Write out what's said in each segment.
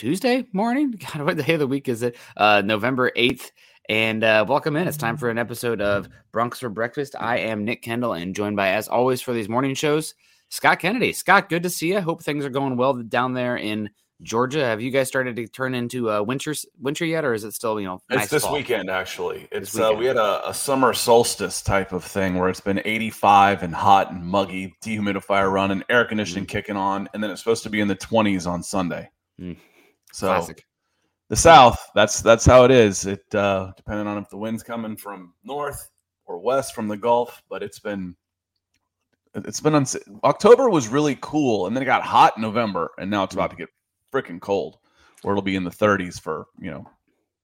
Tuesday morning. God, what day of the week is it? Uh, November eighth. And uh, welcome in. It's time for an episode of Broncos for Breakfast. I am Nick Kendell, and joined by, as always, for these morning shows, Scott Kennedy. Scott, good to see you. Hope things are going well down there in Georgia. Have you guys started to turn into uh, winter winter yet, or is it still you know? It's nice this fall? weekend actually. It's weekend. Uh, we had a, a summer solstice type of thing where it's been 85 and hot and muggy, dehumidifier running, air conditioning kicking on, and then it's supposed to be in the 20s on Sunday. Mm. So Classic. the South, that's that's how it is. It uh, depending on if the wind's coming from north or west from the Gulf, but it's been it's been uns- October was really cool, and then it got hot in November, and now it's about to get freaking cold, where it'll be in the 30s for you know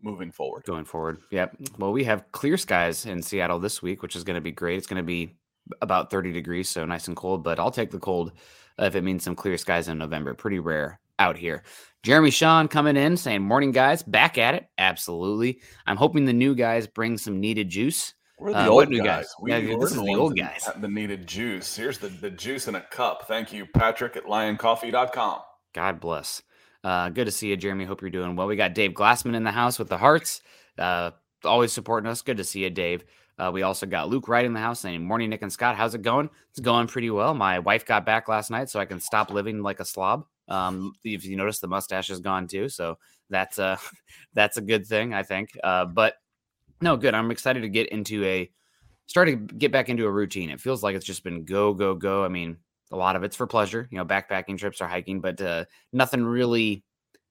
moving forward. going forward. Yep. Well, we have clear skies in Seattle this week, which is going to be great. It's going to be about 30 degrees, so nice and cold, but I'll take the cold if it means some clear skies in November. Pretty rare out here. Jeremy Sean coming in saying, Morning, guys. Back at it. Absolutely. I'm hoping the new guys bring some needed juice. We're the Uh, old new guys. guys? We, Yeah, we're this is the old guys. The needed juice. Here's the, the juice in a cup. Thank you, Patrick at lioncoffee.com. God bless. Uh, good to see you, Jeremy. Hope you're doing well. We got Dave Glassman in the house with the hearts. Uh, always supporting us. Good to see you, Dave. Uh, we also got Luke Wright in the house saying, Morning, Nick and Scott. How's it going? It's going pretty well. My wife got back last night, so I can stop living like a slob. Um, if you notice, the mustache is gone too. So that's uh that's a good thing, I think. Uh, but no, good. I'm excited to get into a start to get back into a routine. It feels like it's just been go, go, go. I mean, a lot of it's for pleasure, you know, backpacking trips or hiking, but uh, nothing really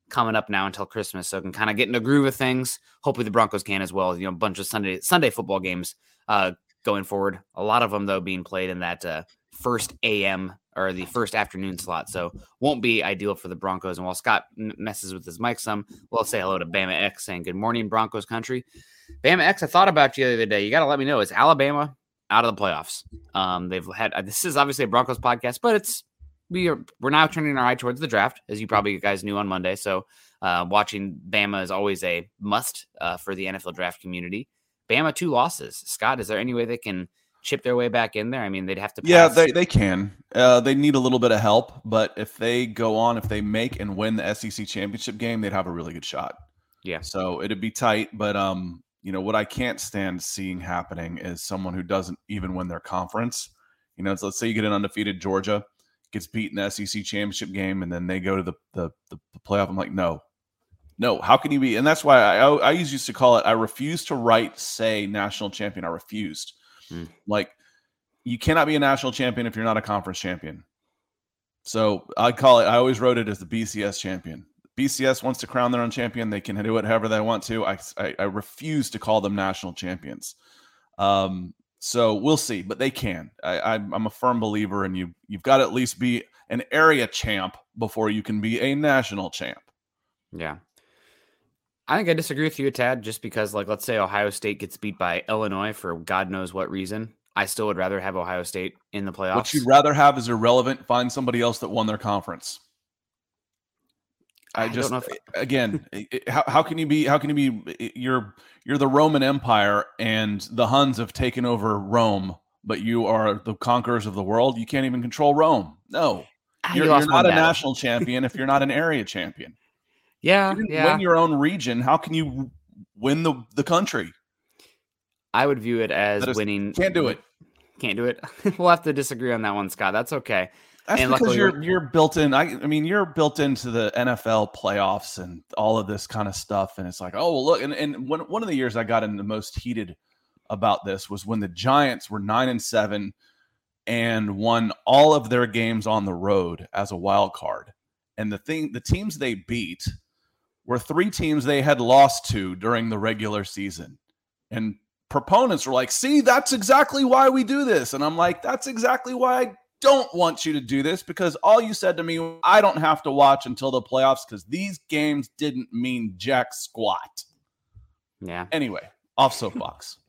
coming up now until Christmas. So I can kind of get in a groove of things. Hopefully the Broncos can as well. You know, a bunch of Sunday Sunday football games uh, going forward. A lot of them though being played in that uh, first AM or the first afternoon slot. So won't be ideal for the Broncos. And while Scott messes with his mic some, we'll say hello to Bama X saying good morning Broncos country. Bama X, I thought about you the other day. You got to let me know. Is Alabama out of the playoffs? Um, they've had uh, this is obviously a Broncos podcast, but it's we are we're now turning our eye towards the draft, as you probably guys knew on Monday. So uh, watching Bama is always a must uh, for the NFL draft community. Bama two losses. Scott, is there any way they can chip their way back in there? I mean, they'd have to. Pass. Yeah, they, they can. Uh, they need a little bit of help, but if they go on, if they make and win the SEC championship game, they'd have a really good shot. Yeah. So it'd be tight, but um, you know what I can't stand seeing happening is someone who doesn't even win their conference. You know, so let's say you get an undefeated Georgia, gets beat in the SEC championship game, and then they go to the the, the playoff. I'm like, no, no. How can you be? And that's why I I I used to call it. I refuse to write say national champion. I refused. Hmm. Like you cannot be a national champion if you're not a conference champion. So I call it. I always wrote it as the BCS champion. BCS wants to crown their own champion. They can do it however they want to. I, I, I refuse to call them national champions. Um, so we'll see, but they can. I, I'm, I'm a firm believer, and you you've got to at least be an area champ before you can be a national champ. Yeah. I think I disagree with you a tad just because, like, let's say Ohio State gets beat by Illinois for God knows what reason. I still would rather have Ohio State in the playoffs. What you'd rather have is irrelevant. Find somebody else that won their conference. I, I don't just know if- again, how, how can you be? How can you be? You're you're the Roman Empire, and the Huns have taken over Rome but you are the conquerors of the world. You can't even control Rome. No, Ah, you you're, you're not a battle. national champion if you're not an area champion. Yeah, You yeah. win your own region. How can you win the the country? I would view it as is- winning. Can't do it. Can't do it. we'll have to disagree on that one, Scott. That's okay. That's And because you're you're built in. I, I mean, you're built into the NFL playoffs and all of this kind of stuff. And it's like, oh well, look. And and one one of the years I got in the most heated about this was when the Giants were nine and seven and won all of their games on the road as a wild card. And the thing, the teams they beat were three teams they had lost to during the regular season. And proponents were like, see, that's exactly why we do this. And I'm like, that's exactly why I don't want you to do this because all you said to me, I don't have to watch until the playoffs because these games didn't mean jack squat. Yeah. Anyway, off soapbox.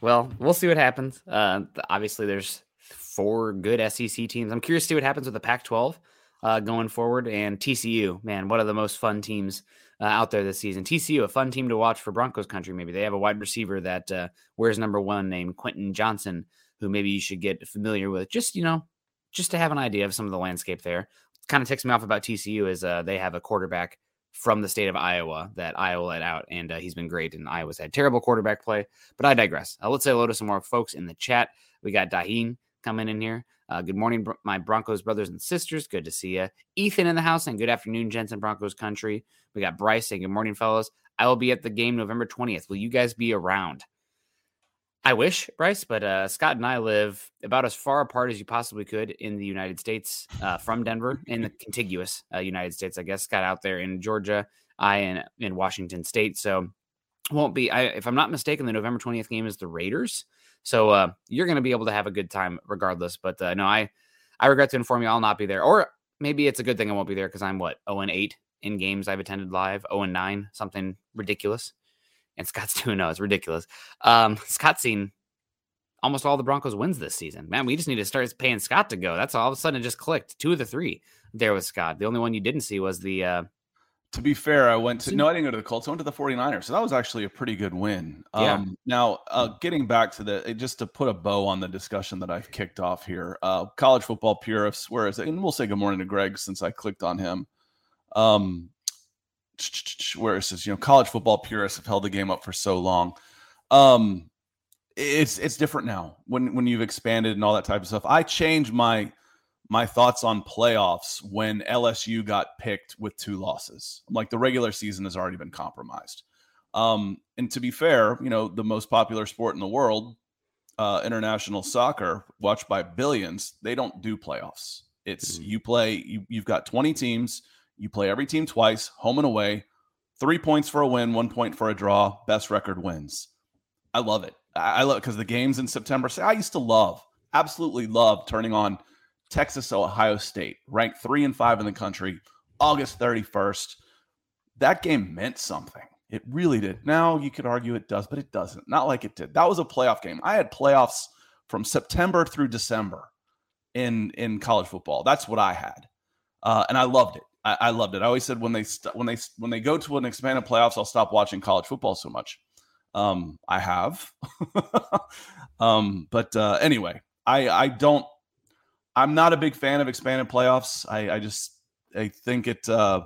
Well, we'll see what happens. Uh, obviously, there's four good SEC teams. I'm curious to see what happens with the Pac-12 uh, going forward and TCU. Man, one of the most fun teams uh, out there this season. TCU, a fun team to watch for Broncos country. Maybe they have a wide receiver that uh, wears number one named Quentin Johnston, who maybe you should get familiar with. Just you know, just to have an idea of some of the landscape there. Kind of ticks me off about TCU is uh, they have a quarterback from the state of Iowa that Iowa let out, and uh, he's been great. And Iowa's had terrible quarterback play, but I digress. Uh, let's say hello to some more folks in the chat. We got Daheen coming in here. Uh, good morning, my Broncos brothers and sisters. Good to see you. Ethan in the house, and good afternoon, Jensen Broncos country. We got Bryce saying, Good morning, fellas. I will be at the game November 20th. Will you guys be around? I wish, Bryce, but uh, Scott and I live about as far apart as you possibly could in the United States uh, from Denver, in the contiguous uh, United States, I guess. Scott out there in Georgia, I in, in Washington State. So won't be, I, if I'm not mistaken, the November 20th game is the Raiders. So uh, you're going to be able to have a good time regardless. But uh, no, I, I regret to inform you I'll not be there. Or maybe it's a good thing I won't be there because I'm what, 0 and 8 in games I've attended live, 0 and 9, something ridiculous. And Scott's 2 0. It's ridiculous. Um, Scott's seen almost all the Broncos wins this season. Man, we just need to start paying Scott to go. That's all of a sudden it just clicked. Two of the three there with Scott. The only one you didn't see was the uh To be fair, I went to no, I didn't go to the Colts. I went to the 49ers. So that was actually a pretty good win. Yeah. Um, now, uh, getting back to the just to put a bow on the discussion that I've kicked off here, uh, college football purists. Where is it? And we'll say good morning to Greg since I clicked on him. Um, where it says, you know, college football purists have held the game up for so long. Um, it's it's different now when when you've expanded and all that type of stuff. I changed my my thoughts on playoffs when LSU got picked with two losses. Like the regular season has already been compromised. Um, and to be fair, you know, the most popular sport in the world, uh, international soccer, watched by billions, they don't do playoffs. It's Mhm. you play, you, you've got 20 teams, you play every team twice, home and away, three points for a win, one point for a draw, best record wins. I love it. I I love because the games in September. Say I used to love, absolutely love turning on Texas, Ohio State, ranked three and five in the country, August 31st. That game meant something. It really did. Now you could argue it does, but it doesn't. Not like it did. That was a playoff game. I had playoffs from September through December in in college football. That's what I had, uh, and I loved it. I, I loved it. I always said when they st- when they when they go to an expanded playoffs, I'll stop watching college football so much. Um, I have, um, but uh, anyway, I I don't. I'm not a big fan of expanded playoffs. I, I just I think it. Uh,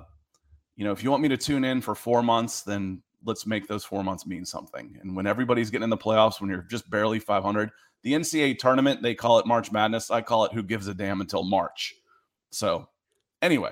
you know, if you want me to tune in for four months, then let's make those four months mean something. And when everybody's getting in the playoffs, when you're just barely 500, the NCAA tournament they call it March Madness. I call it Who gives a damn until March. So, anyway,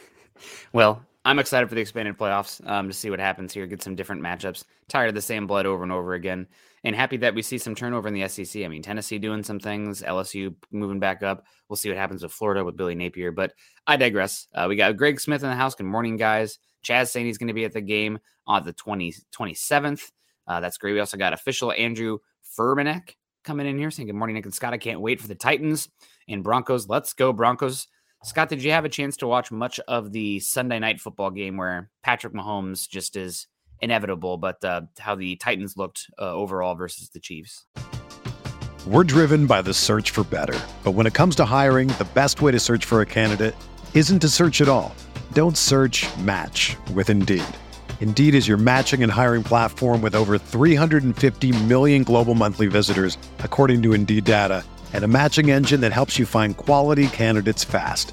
well, I'm excited for the expanded playoffs um, to see what happens here, get some different matchups. Tired of the same blood over and over again, and happy that we see some turnover in the SEC. I mean, Tennessee doing some things, LSU moving back up. We'll see what happens with Florida with Billy Napier. But I digress. Uh, we got Greg Smith in the house. Good morning, guys. Chaz saying he's going to be at the game on the 20, 27th. Uh, that's great. We also got official Andrew Furmanek coming in here saying, Good morning, Nick and Scott. I can't wait for the Titans and Broncos. Let's go, Broncos. Scott, did you have a chance to watch much of the Sunday night football game where Patrick Mahomes just is inevitable, but uh, how the Titans looked uh, overall versus the Chiefs? We're driven by the search for better. But when it comes to hiring, the best way to search for a candidate isn't to search at all. Don't search match with Indeed. Indeed is your matching and hiring platform with over 350 million global monthly visitors, according to Indeed data, and a matching engine that helps you find quality candidates fast.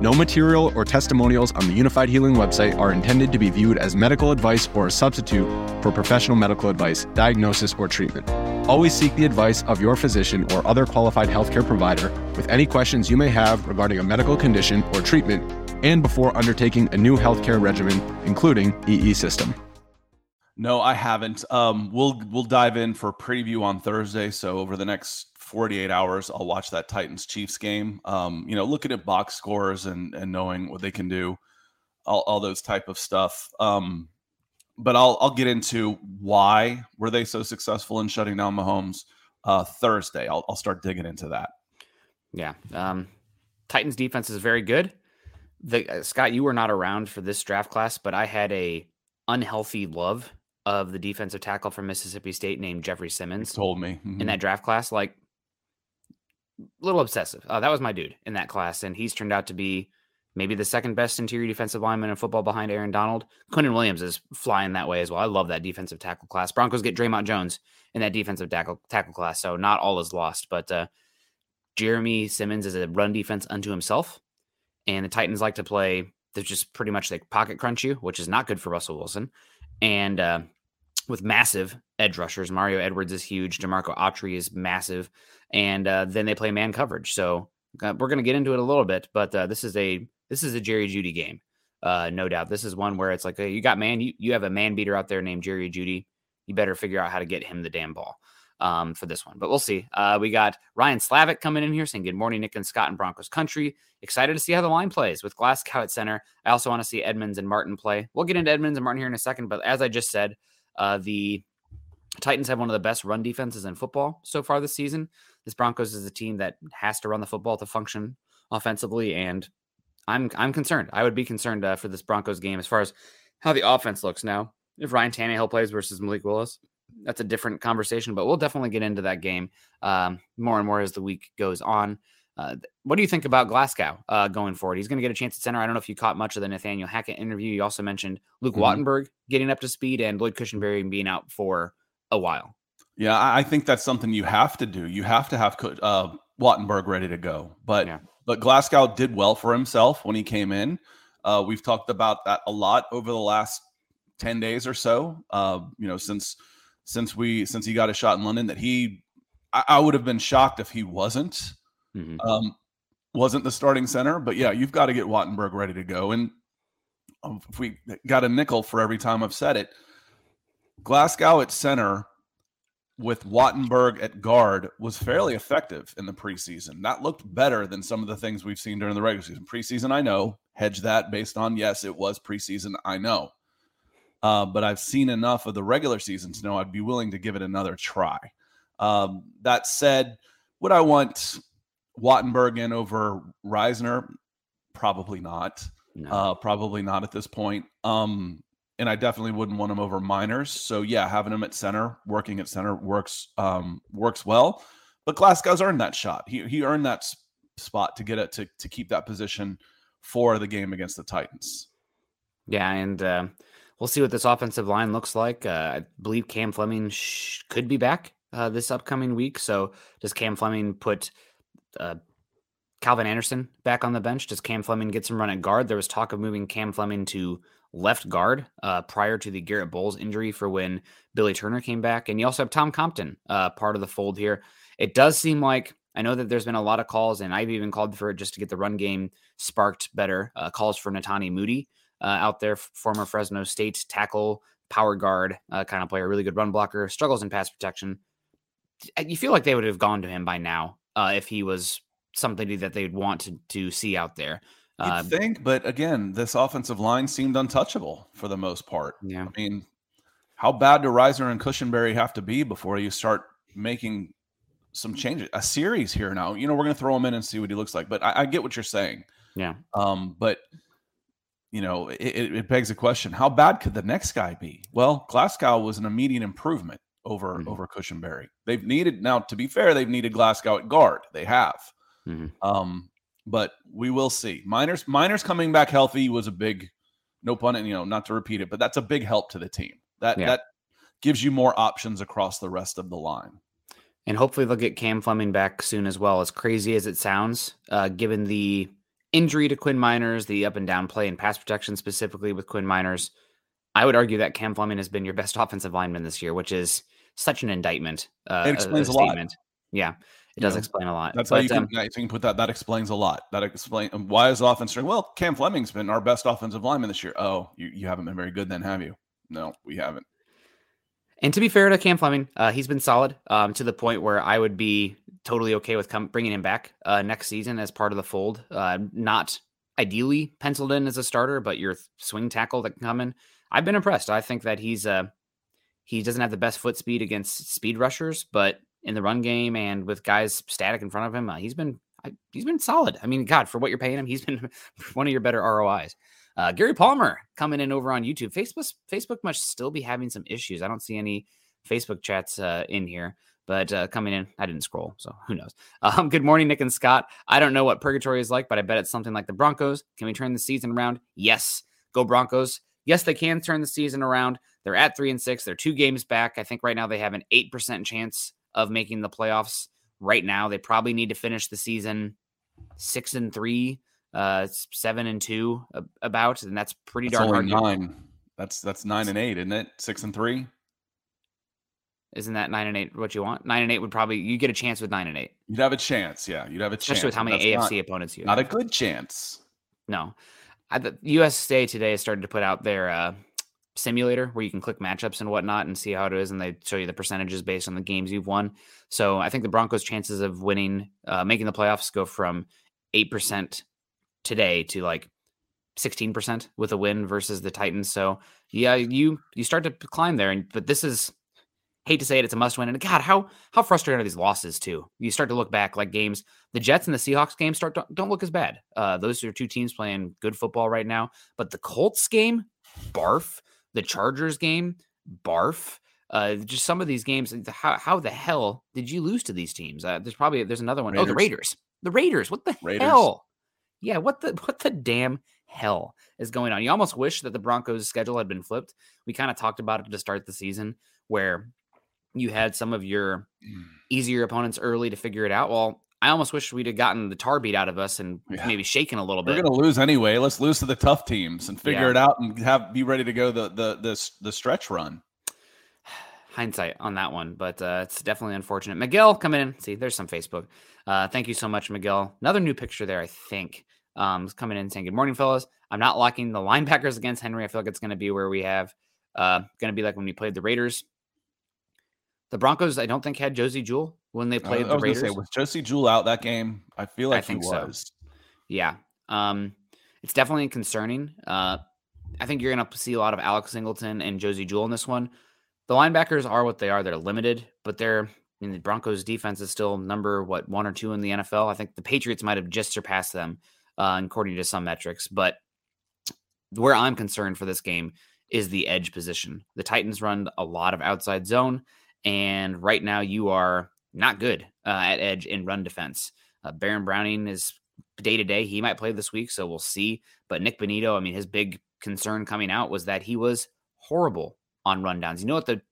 No material or testimonials on the Unifyd Healing website are intended to be viewed as medical advice or a substitute for professional medical advice, diagnosis, or treatment. Always seek the advice of your physician or other qualified healthcare provider with any questions you may have regarding a medical condition or treatment and before undertaking a new healthcare regimen, including EE system. No, I haven't. Um, we'll we'll dive in for preview on Thursday. So over the next 48 hours, I'll watch that Titans Chiefs game. Um, you know, looking at box scores and and knowing what they can do, all, all those type of stuff. Um, but I'll I'll get into why were they so successful in shutting down Mahomes uh, Thursday. I'll I'll start digging into that. Yeah, um, Titans defense is very good. The uh, Scott, you were not around for this draft class, but I had a unhealthy love of the defensive tackle from Mississippi State named Jeffery Simmons. told me mm-hmm. in that draft class, like little obsessive. Uh, that was my dude in that class, and he's turned out to be maybe the second best interior defensive lineman in football behind Aaron Donald. Quinnen Williams is flying that way as well. I love that defensive tackle class. Broncos get Dre'Mont Jones in that defensive tackle tackle class, so not all is lost. But uh, Jeremy Simmons is a run defense unto himself, and the Titans like to play. They're just pretty much like pocket crunch you, which is not good for Russell Wilson. And uh, with massive edge rushers. Mario Edwards is huge. Denico Autry is massive. And uh, then they play man coverage. So uh, we're going to get into it a little bit, but uh, this is a this is a Jerry Jeudy game, uh, no doubt. This is one where it's like, hey, you got man, you, you have a man beater out there named Jerry Jeudy. You better figure out how to get him the damn ball um, for this one. But we'll see. Uh, we got Ryan Slavic coming in here saying, Good morning, Nick and Scott and Broncos country. Excited to see how the line plays with Glasgow at center. I also want to see Edmonds and Martin play. We'll get into Edmonds and Martin here in a second. But as I just said, uh, the Titans have one of the best run defenses in football so far this season. This Broncos is a team that has to run the football to function offensively, and I'm I'm concerned. I would be concerned uh, for this Broncos game as far as how the offense looks now. If Ryan Tannehill plays versus Malik Willis, that's a different conversation, but we'll definitely get into that game um, more and more as the week goes on. Uh, what do you think about Glasgow uh, going forward? He's going to get a chance at center. I don't know if you caught much of the Nathaniel Hackett interview. You also mentioned Luke mm-hmm. Wattenberg getting up to speed and Lloyd Cushenberry being out for a while. Yeah, I think that's something you have to do. You have to have uh, Wattenberg ready to go. But yeah. but Glasgow did well for himself when he came in. Uh, we've talked about that a lot over the last ten days or so. Uh, you know, since since we since he got a shot in London, that he I, I would have been shocked if he wasn't mm-hmm. um, wasn't the starting center. But yeah, you've got to get Wattenberg ready to go. And um, if we got a nickel for every time I've said it, Glasgow at center with Wattenberg at guard was fairly effective in the preseason. That looked better than some of the things we've seen during the regular season. Preseason, I know, hedge that based on yes, it was preseason. I know. Uh, but I've seen enough of the regular season to know I'd be willing to give it another try. Um, that said, would I want Wattenberg in over Risner? Probably not. No. Uh, probably not at this point. Um, and I definitely wouldn't want him over Meinerz. So yeah, having him at center, working at center works um, works well. But Glasgow's earned that shot. He he earned that spot to get it to to keep that position for the game against the Titans. Yeah, and uh, we'll see what this offensive line looks like. Uh, I believe Cam Fleming sh- could be back uh, this upcoming week. So does Cam Fleming put uh, Calvin Anderson back on the bench? Does Cam Fleming get some run at guard? There was talk of moving Cam Fleming to left guard uh, prior to the Garett Bolles injury for when Billy Turner came back. And you also have Tom Compton uh, part of the fold here. It does seem like I know that there's been a lot of calls, and I've even called for it just to get the run game sparked better. Uh, calls for Netane Muti uh, out there, former Fresno State tackle, power guard uh, kind of player, really good run blocker, struggles in pass protection. You feel like they would have gone to him by now uh, if he was somebody that they'd want to, to see out there. Uh, think, but again, this offensive line seemed untouchable for the most part. yeah. I mean, how bad do Risner and Cushenberry have to be before you start making some changes? A series here now. You know, we're going to throw him in and see what he looks like. But I, I get what you're saying. Yeah. Um, but you know, it, it it begs a question: How bad could the next guy be? Well, Glasgow was an immediate improvement over Mhm. over Cushenberry. They've needed now. To be fair, they've needed Glasgow at guard. They have. Mhm. Um, but we will see. Meinerz Meinerz coming back healthy was a big, no pun, and you know, not to repeat it, but that's a big help to the team. That Yeah. that gives you more options across the rest of the line. And hopefully they'll get Cam Fleming back soon as well. As crazy as it sounds, uh, given the injury to Quinn Meinerz, the up and down play and pass protection specifically with Quinn Meinerz, I would argue that Cam Fleming has been your best offensive lineman this year, which is such an indictment. Uh, It explains a lot. Yeah, it does know, explain a lot. That's how you can, um, yeah, you can put that. That explains a lot. That explain why is offense strong? Well, Cam Fleming's been our best offensive lineman this year. Oh, you, you haven't been very good then, have you? No, we haven't. And to be fair to Cam Fleming, uh, he's been solid um, to the point where I would be totally okay with com- bringing him back uh, next season as part of the fold. Uh, not ideally penciled in as a starter, but your swing tackle that can come in. I've been impressed. I think that he's uh, he doesn't have the best foot speed against speed rushers, but in the run game and with guys static in front of him, uh, he's been I, he's been solid. I mean, God, for what you're paying him, he's been one of your better ROIs. Uh, Gary Palmer coming in over on YouTube. Facebook Facebook must still be having some issues. I don't see any Facebook chats uh, in here, but uh, coming in, I didn't scroll, so who knows? Um, good morning, Nick and Scott. I don't know what purgatory is like, but I bet it's something like the Broncos. Can we turn the season around? Yes. Go Broncos. Yes, they can turn the season around. They're at three and six. They're two games back. I think right now they have an eight percent chance of making the playoffs. Right now, they probably need to finish the season six and three, uh, seven and two, a- about, and that's pretty That's darn hard. nine. That's that's nine and eight, isn't it? Six and three. Isn't that nine and eight what you want? Nine and eight would probably you get a chance with nine and eight, You'd have a chance. Yeah, you'd have a chance. especially with how many AFC not- opponents you Not, have. a good chance. No, I, the USA Today has started to put out their uh, simulator where you can click matchups and whatnot and see how it is, and they show you the percentages based on the games you've won. So I think the Broncos' chances of winning, uh, making the playoffs, go from eight percent today to like sixteen percent with a win versus the Titans. So yeah, you you start to climb there, and but this is. Hate to say it, it's a must win. And God, how how frustrating are these losses too? You start to look back like games. The Jets and the Seahawks game start don't, don't look as bad. Uh, those are two teams playing good football right now. But the Colts game, barf. The Chargers game, barf. Uh, just some of these games. How how the hell did you lose to these teams? Uh, there's probably there's another one. Oh, the Raiders. Raiders. The Raiders. What the Raiders. hell? Yeah, what the what the damn hell is going on? You almost wish that the Broncos' schedule had been flipped. We kind of talked about it to start the season, where you had some of your easier opponents early to figure it out. Well, I almost wish we'd have gotten the tar beat out of us and Yeah. maybe shaken a little bit. We're gonna lose anyway. Let's lose to the tough teams and figure Yeah. it out and have be ready to go the the the, the stretch run. Hindsight on that one, but uh, it's definitely unfortunate. Miguel coming in. See, there's some Facebook. Uh, thank you so much, Miguel. Another new picture there, I think. Um, is coming in saying, "Good morning, fellas. I'm not locking the linebackers against Henry. I feel like it's going to be where we have, uh, going to be like when we played the Raiders. The Broncos, I don't think had Josey Jewell when they played I the Raiders. say, was Josey Jewell out that game? I feel I like think he so. was. Yeah. Um, it's definitely concerning. Uh, I think you're going to see a lot of Alex Singleton and Josey Jewell in this one. The linebackers are what they are. They're limited, but they're, I mean, the Broncos defense is still number, what, one or two in the NFL. I think the Patriots might have just surpassed them uh, according to some metrics. But where I'm concerned for this game is the edge position. The Titans run a lot of outside zone, and right now you are not good uh, at edge in run defense. Uh, Baron Browning is day to day. He might play this week, so we'll see. But Nik Bonitto, I mean, his big concern coming out was that he was horrible on rundowns. You know what the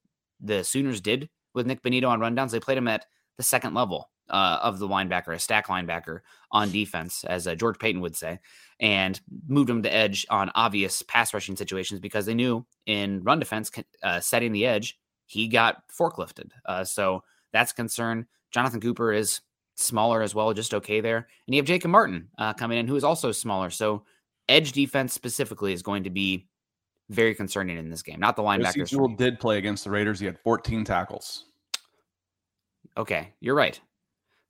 the Sooners did with Nik Bonitto on rundowns? They played him at the second level uh, of the linebacker, a stack linebacker on defense, as uh, George Paton would say, and moved him to edge on obvious pass rushing situations because they knew in run defense, uh, setting the edge, he got forklifted. Uh, so that's concern. Jonathan Cooper is smaller as well, just okay there. And you have Jacob Martin uh, coming in, who is also smaller. So edge defense specifically is going to be very concerning in this game. Not the linebackers. Jewell did play against the Raiders. He had 14 tackles. Okay, you're right.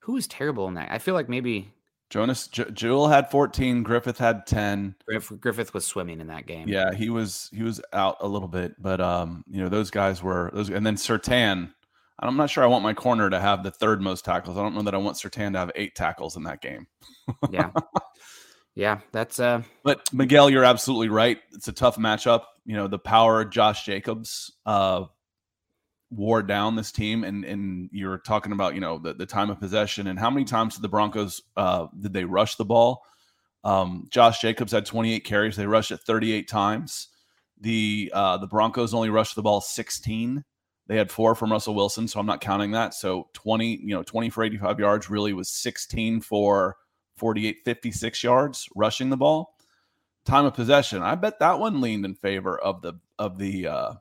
Who was terrible in that? I feel like maybe Jonas J- Jewell had 14. Griffith had 10. Griff, Griffith was swimming in that game. Yeah, he was he was out a little bit, but um, you know those guys were those, and then Surtain. I'm not sure I want my corner to have the third most tackles. I don't know that I want Surtain to have eight tackles in that game. yeah, yeah, that's uh. But Miguel, you're absolutely right. It's a tough matchup. You know the power of Josh Jacobs uh wore down this team, and and you're talking about you know the, the time of possession and how many times did the Broncos uh did they rush the ball? Um, Josh Jacobs had 28 carries. They rushed it 38 times. The uh, the Broncos only rushed the ball 16. They had four from Russell Wilson, so I'm not counting that. So 20, you know, 20 for 85 yards really was 16 for 48, 56 yards rushing the ball. Time of possession, I bet that one leaned in favor of the of the uh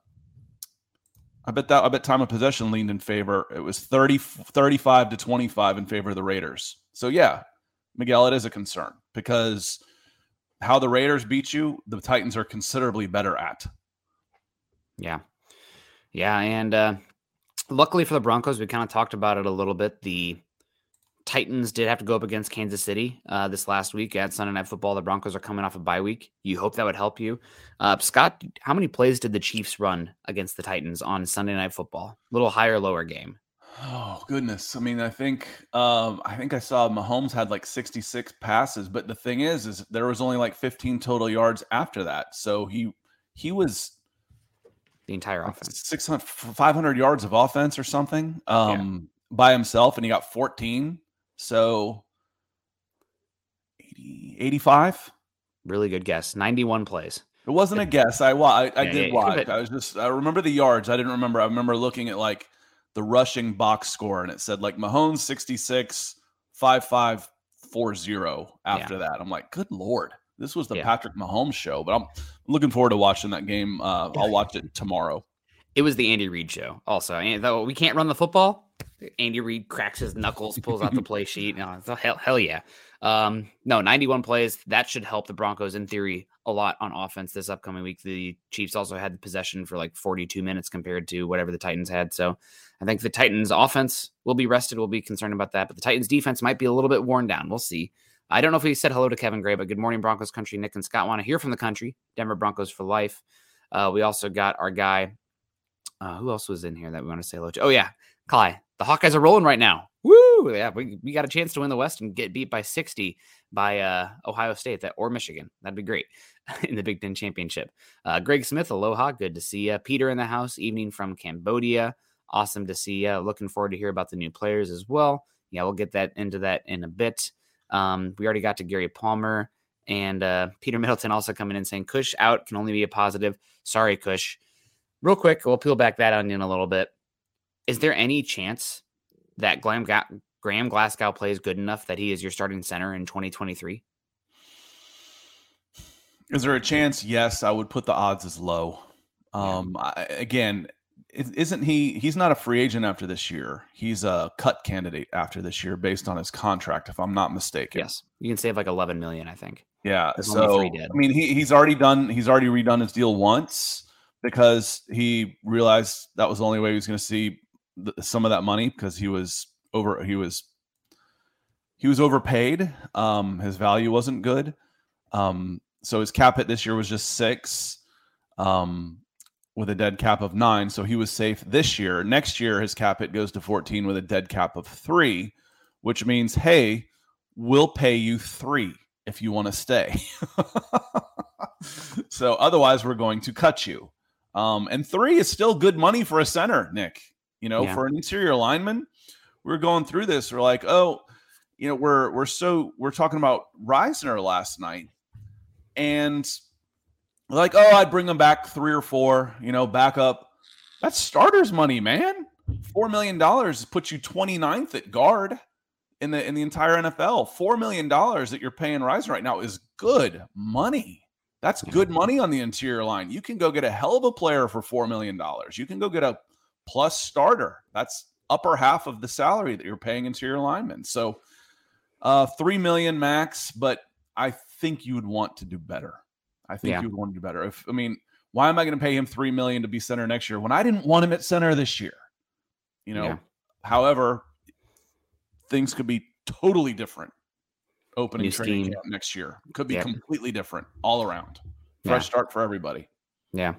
I bet that I bet time of possession leaned in favor. It was 30 35 to 25 in favor of the Raiders. So yeah, Miguel, it is a concern because how the Raiders beat you, the Titans are considerably better at. Yeah. Yeah, and uh luckily for the Broncos, we kind of talked about it a little bit. The Titans did have to go up against Kansas City uh, this last week at Sunday Night Football. The Broncos are coming off a bye week. You hope that would help you. Uh, Scott, how many plays did the Chiefs run against the Titans on Sunday Night Football? Little higher, lower game. Oh goodness! I mean, I think um, I think I saw Mahomes had like 66 passes, but the thing is, is there was only like 15 total yards after that. So he he was the entire offense 600 500 yards of offense or something um, yeah. by himself, and he got 14 so 80, 85? Really good guess. 91 plays. It wasn't a guess. I I, I yeah, did yeah, watch. I was just I remember the yards. I didn't remember. I remember looking at like the rushing box score and it said like Mahomes 66 55 40 after yeah. that. I'm like, good lord. This was the Patrick Mahomes show, but I'm looking forward to watching that game. Uh, I'll watch it tomorrow. It was the Andy Reid show. Also, and we can't run the football, Andy Reid cracks his knuckles, pulls out the play sheet. No, hell, hell yeah. Um, no, 91 plays. That should help the Broncos in theory a lot on offense this upcoming week. The Chiefs also had the possession for like 42 minutes compared to whatever the Titans had. So I think the Titans offense will be rested. We'll be concerned about that. But the Titans defense might be a little bit worn down. We'll see. I don't know if he said hello to Kevin Gray, but good morning, Broncos country. Nick and Scott want to hear from the country. Denver Broncos for life. Uh, we also got our guy. Uh, who else was in here that we want to say hello to? Oh, yeah. Kai, the Hawkeyes are rolling right now. Woo! Yeah, we, we got a chance to win the West and get beat by 60 by uh, Ohio State that or Michigan. That'd be great in the Big Ten Championship. Uh, Greg Smith, aloha. Good to see you. Peter in the house, evening from Cambodia. Awesome to see you. Looking forward to hear about the new players as well. Yeah, we'll get that into that in a bit. Um, we already got to Gary Palmer and uh, Peter Middleton also coming in saying Kush out can only be a positive. Sorry, Kush. Real quick, we'll peel back that onion a little bit. Is there any chance that Graham, Graham Glasgow plays good enough that he is your starting center in 2023? Is there a chance? Yes, I would put the odds as low. Um, yeah. I, again, isn't he? He's not a free agent after this year. He's a cut candidate after this year based on his contract, if I'm not mistaken. Yes, you can save like 11 million, I think. Yeah. There's so I mean, he, he's already done. He's already redone his deal once because he realized that was the only way he was going to see some of that money because he was over he was he was overpaid. Um, his value wasn't good. Um, so his cap hit this year was just six, um, with a dead cap of nine. So he was safe this year. Next year, his cap hit goes to 14 with a dead cap of three, which means, hey, we'll pay you three if you want to stay. so otherwise, we're going to cut you. Um, and three is still good money for a center, Nick. You know, Yeah. for an interior lineman, we're going through this. We're like, oh, you know, we're we're so we're talking about Risner last night, and like, oh, I'd bring him back three or four, you know, back up. That's starters money, man. Four million dollars puts you 29th at guard in the in the entire NFL. Four million dollars that you're paying Risner right now is good money. That's good money on the interior line. You can go get a hell of a player for four million dollars. You can go get a plus starter. That's upper half of the salary that you're paying into your linemen. So uh three million max, but I think you would want to do better. I think Yeah. you would want to do better. If I mean, why am I going to pay him three million to be center next year when I didn't want him at center this year? You know, Yeah. however, things could be totally different opening New training camp next year. Could be Yep. completely different all around. Yeah. Fresh start for everybody. Yeah.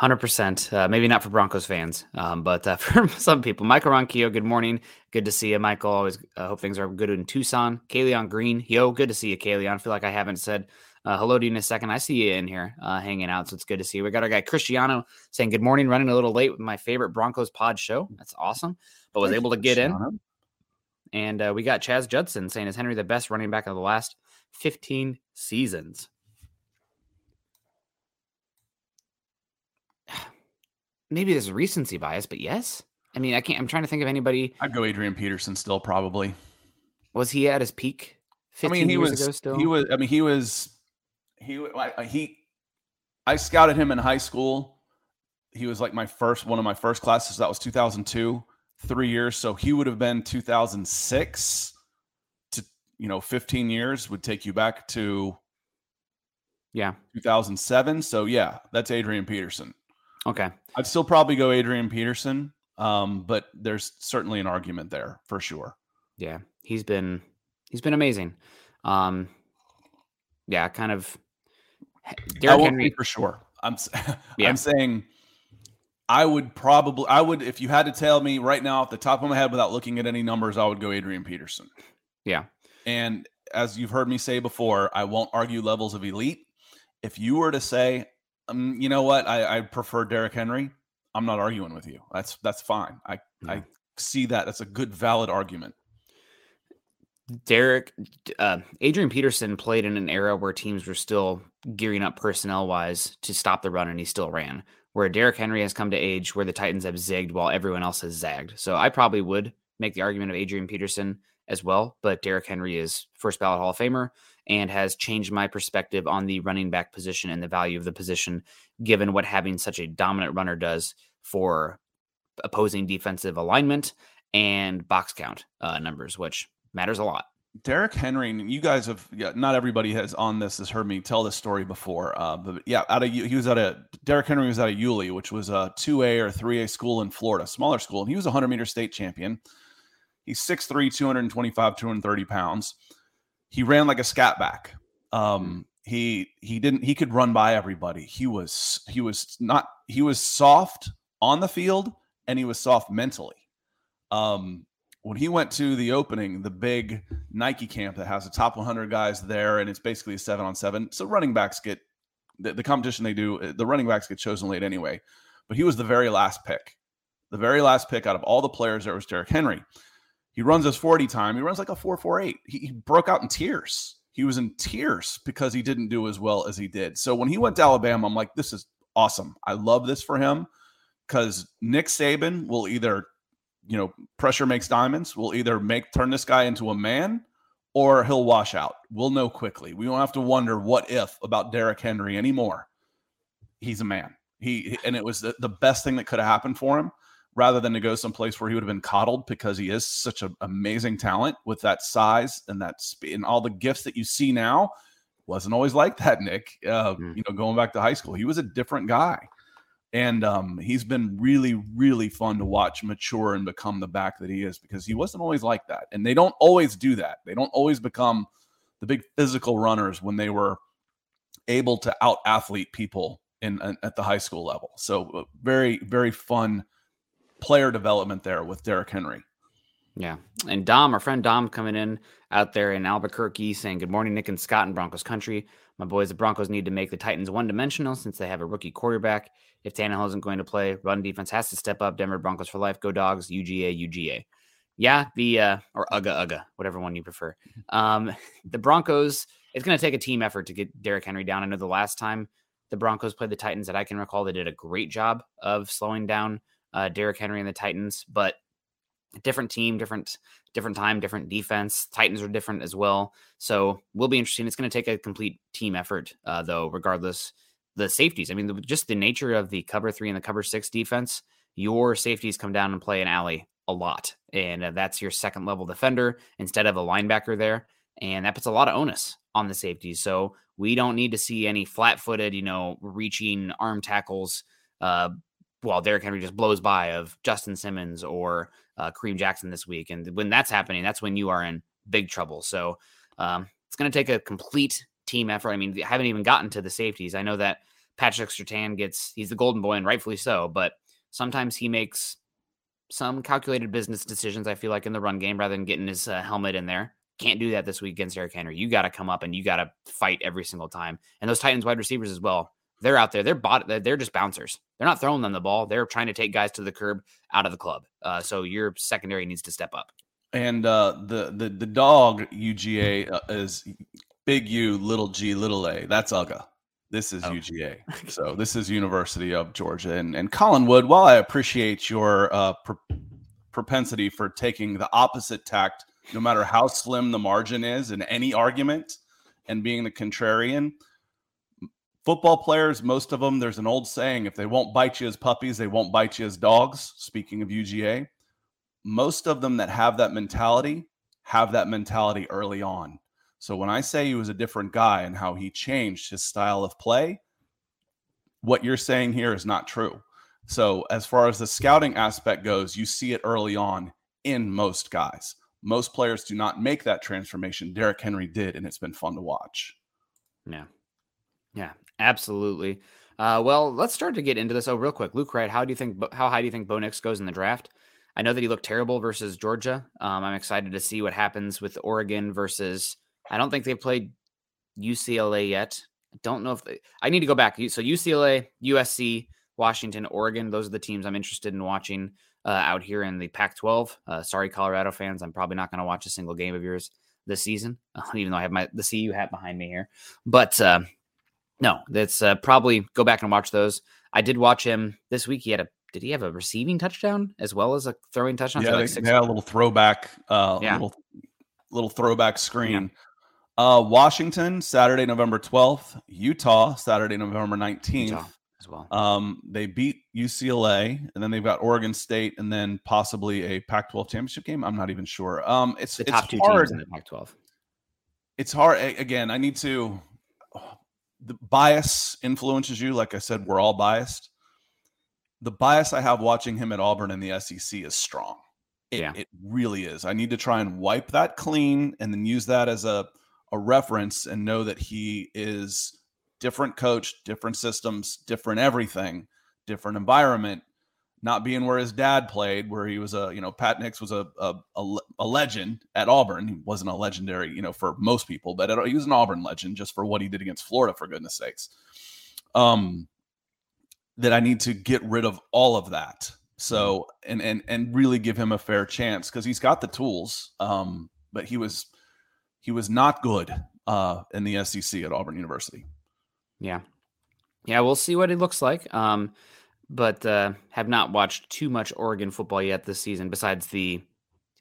Hundred percent. Uh, maybe not for Broncos fans, um, but uh, for some people. Michael Ronquillo, good morning. Good to see you, Michael. Always uh, hope things are good in Tucson. Kayleon Green, yo, good to see you, Kayleon. I feel like I haven't said uh, hello to you in a second. I see you in here uh, hanging out, so it's good to see you. We got our guy Cristiano saying good morning, running a little late with my favorite Broncos pod show. That's awesome, but was able to get in. And uh, we got Chaz Judson saying, is Henry the best running back of the last 15 seasons? Maybe there's a recency bias, but yes. I mean, I can't. I'm trying to think of anybody. I'd go Adrian Peterson still probably. Was he at his peak? I mean, he years was ago. Still, he was. I mean, he was. He he. I scouted him in high school. He was like my first one of my first classes. That was 2002. Three years, so he would have been 2006 to you know 15 years would take you back to Yeah. 2007. So yeah, that's Adrian Peterson. Okay. I'd still probably go Adrian Peterson, um, but there's certainly an argument there for sure. Yeah. He's been he's been amazing. Um. Yeah. Kind of. Derrick Henry. for sure. I'm Yeah. I'm saying I would probably I would if you had to tell me right now off the top of my head without looking at any numbers, I would go Adrian Peterson. Yeah. And as you've heard me say before, I won't argue levels of elite. If you were to say, um, you know what, I, I prefer Derrick Henry, I'm not arguing with you. That's that's fine. I. I see that. That's a good valid argument. Derrick, uh, Adrian Peterson played in an era where teams were still gearing up personnel wise to stop the run, and he still ran. Where Derrick Henry has come to age where the Titans have zigged while everyone else has zagged. So I probably would make the argument of Adrian Peterson as well, but Derrick Henry is first ballot Hall of Famer and has changed my perspective on the running back position and the value of the position, given what having such a dominant runner does for opposing defensive alignment and box count uh, numbers, which matters a lot. Derrick Henry, and you guys have yeah, not everybody has on this has heard me tell this story before. Uh, but yeah, out of he was at a Derrick Henry was at a Yulee, which was a two A or three A school in Florida, smaller school, and he was a hundred meter state champion. He's 6'3", 225, 230 pounds. He ran like a scat back. Um, he he didn't he could run by everybody. He was he was not he was soft on the field and he was soft mentally. Um, when he went to the opening, the big Nike camp that has the top 100 guys there, and it's basically a seven on seven. So running backs get the, the competition they do. uh, The running backs get chosen late anyway. But he was the very last pick, the very last pick out of all the players. There was Derrick Henry. He runs his 40 time. He runs like a 448. He, he broke out in tears. He was in tears because he didn't do as well as he did. So when he went to Alabama, I'm like, this is awesome. I love this for him because Nick Saban will either you know, pressure makes diamonds. We'll either make turn this guy into a man or he'll wash out. We'll know quickly. We won't have to wonder what if about Derrick Henry anymore. He's a man. He and it was the, the best thing that could have happened for him rather than to go someplace where he would have been coddled because he is such an amazing talent with that size and that speed and all the gifts that you see now wasn't always like that nick uh, Mm. you know going back to high school he was a different guy and um, he's been really, really fun to watch mature and become the back that he is because he wasn't always like that. And they don't always do that. They don't always become the big physical runners when they were able to out athlete people in, in at the high school level. So uh, very, very fun player development there with Derrick Henry. Yeah. And Dom, our friend Dom, coming in out there in Albuquerque saying, Good morning, Nick and Scott in Broncos country. My boys, the Broncos need to make the Titans one dimensional since they have a rookie quarterback. If Tannehill isn't going to play, run defense has to step up. Denver Broncos for life. Go dogs. UGA, UGA. Yeah, the uh, or UGA UGA, whatever one you prefer. Um, the Broncos, it's going to take a team effort to get Derrick Henry down. I know the last time the Broncos played the Titans that I can recall, they did a great job of slowing down uh, Derrick Henry and the Titans, but different team, different different time, different defense. Titans are different as well, so will be interesting. It's going to take a complete team effort, uh, though. Regardless, the safeties. I mean, the, just the nature of the cover three and the cover six defense. Your safeties come down and play an alley a lot, and uh, that's your second level defender instead of a linebacker there, and that puts a lot of onus on the safeties. So we don't need to see any flat footed, you know, reaching arm tackles. Uh, while Derrick Henry just blows by of Justin Simmons or uh, Kareem Jackson this week. And when that's happening, that's when you are in big trouble. So um, it's going to take a complete team effort. I mean, I haven't even gotten to the safeties. I know that Patrick Surtain gets, he's the golden boy and rightfully so, but sometimes he makes some calculated business decisions, I feel like, in the run game rather than getting his uh, helmet in there. Can't do that this week against Derrick Henry. You got to come up and you got to fight every single time. And those Titans wide receivers as well they're out there. They're bot. They're just bouncers. They're not throwing them the ball. They're trying to take guys to the curb out of the club. Uh, so your secondary needs to step up. And uh, the the the dog UGA uh, is big U, little G, little A. That's UGA. This is oh. UGA. So this is University of Georgia. And and Colin Wood. While I appreciate your uh, propensity for taking the opposite tact, no matter how slim the margin is in any argument, and being the contrarian football players, most of them, there's an old saying if they won't bite you as puppies, they won't bite you as dogs. Speaking of UGA, most of them that have that mentality have that mentality early on. So when I say he was a different guy and how he changed his style of play, what you're saying here is not true. So as far as the scouting aspect goes, you see it early on in most guys. Most players do not make that transformation. Derrick Henry did, and it's been fun to watch. Yeah. Yeah, absolutely. Uh, well, let's start to get into this. Oh, real quick, Luke Wright, how do you think? How high do you think Bo Nix goes in the draft? I know that he looked terrible versus Georgia. Um, I'm excited to see what happens with Oregon versus. I don't think they've played UCLA yet. I don't know if they. I need to go back. So UCLA, USC, Washington, Oregon. Those are the teams I'm interested in watching uh, out here in the Pac-12. Uh, sorry, Colorado fans. I'm probably not going to watch a single game of yours this season, even though I have my the CU hat behind me here. But uh, no, that's uh, probably go back and watch those. I did watch him this week. He had a did he have a receiving touchdown as well as a throwing touchdown? Yeah, like yeah, a little throwback, uh, yeah. little little throwback screen. Yeah. Uh, Washington Saturday, November twelfth. Utah Saturday, November nineteenth. As well. Um, they beat UCLA, and then they've got Oregon State, and then possibly a Pac-12 championship game. I'm not even sure. Um, it's the it's top two hard. teams in the Pac-12. It's hard. Again, I need to the bias influences you. Like I said, we're all biased. The bias I have watching him at Auburn in the SEC is strong. It, yeah. it really is. I need to try and wipe that clean and then use that as a, a reference and know that he is different coach, different systems, different everything, different environment not being where his dad played, where he was a, you know, Pat Nix was a a, a, legend at Auburn. He wasn't a legendary, you know, for most people, but at, he was an Auburn legend just for what he did against Florida, for goodness sakes. Um, that I need to get rid of all of that. So and and and really give him a fair chance because he's got the tools. Um, but he was he was not good uh in the SEC at Auburn University. Yeah. Yeah, we'll see what it looks like. Um, but uh, have not watched too much Oregon football yet this season, besides the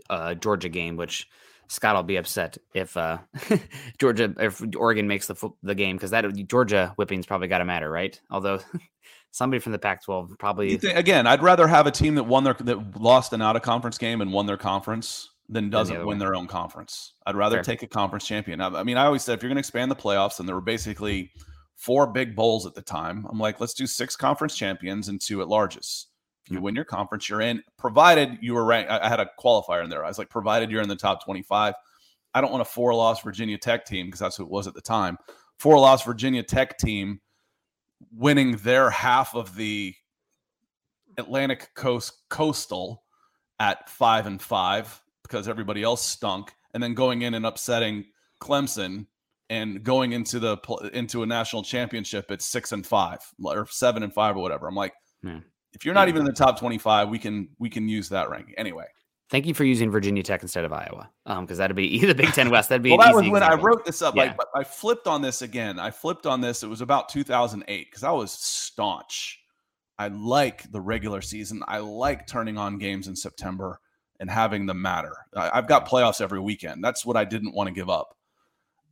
uh, Georgia game, which Scott will be upset if uh, Georgia if Oregon makes the fo- the game because that Georgia whipping's probably got to matter, right? Although somebody from the Pac-12 probably think, again, I'd rather have a team that won their that lost an out of conference game and won their conference than doesn't the win way. their own conference. I'd rather Fair. take a conference champion. I, I mean, I always said if you're going to expand the playoffs, and there were basically four big bowls at the time. I'm like, let's do six conference champions and two at larges. If you win your conference, you're in, provided you were ranked. I had a qualifier in there. I was like, provided you're in the top 25. I don't want a four loss Virginia Tech team because that's who it was at the time. Four loss Virginia Tech team winning their half of the Atlantic Coast Coastal at five and five because everybody else stunk, and then going in and upsetting Clemson and going into the into a national championship at six and five or seven and five or whatever. I'm like, yeah. if you're not even in the top 25, we can we can use that ranking anyway. Thank you for using Virginia Tech instead of Iowa, because um, that'd be the Big Ten West. That'd be well. that was when example. I wrote this up. Yeah. Like, I flipped on this again. I flipped on this. It was about 2008 because I was staunch. I like the regular season. I like turning on games in September and having them matter. I, I've got playoffs every weekend. That's what I didn't want to give up.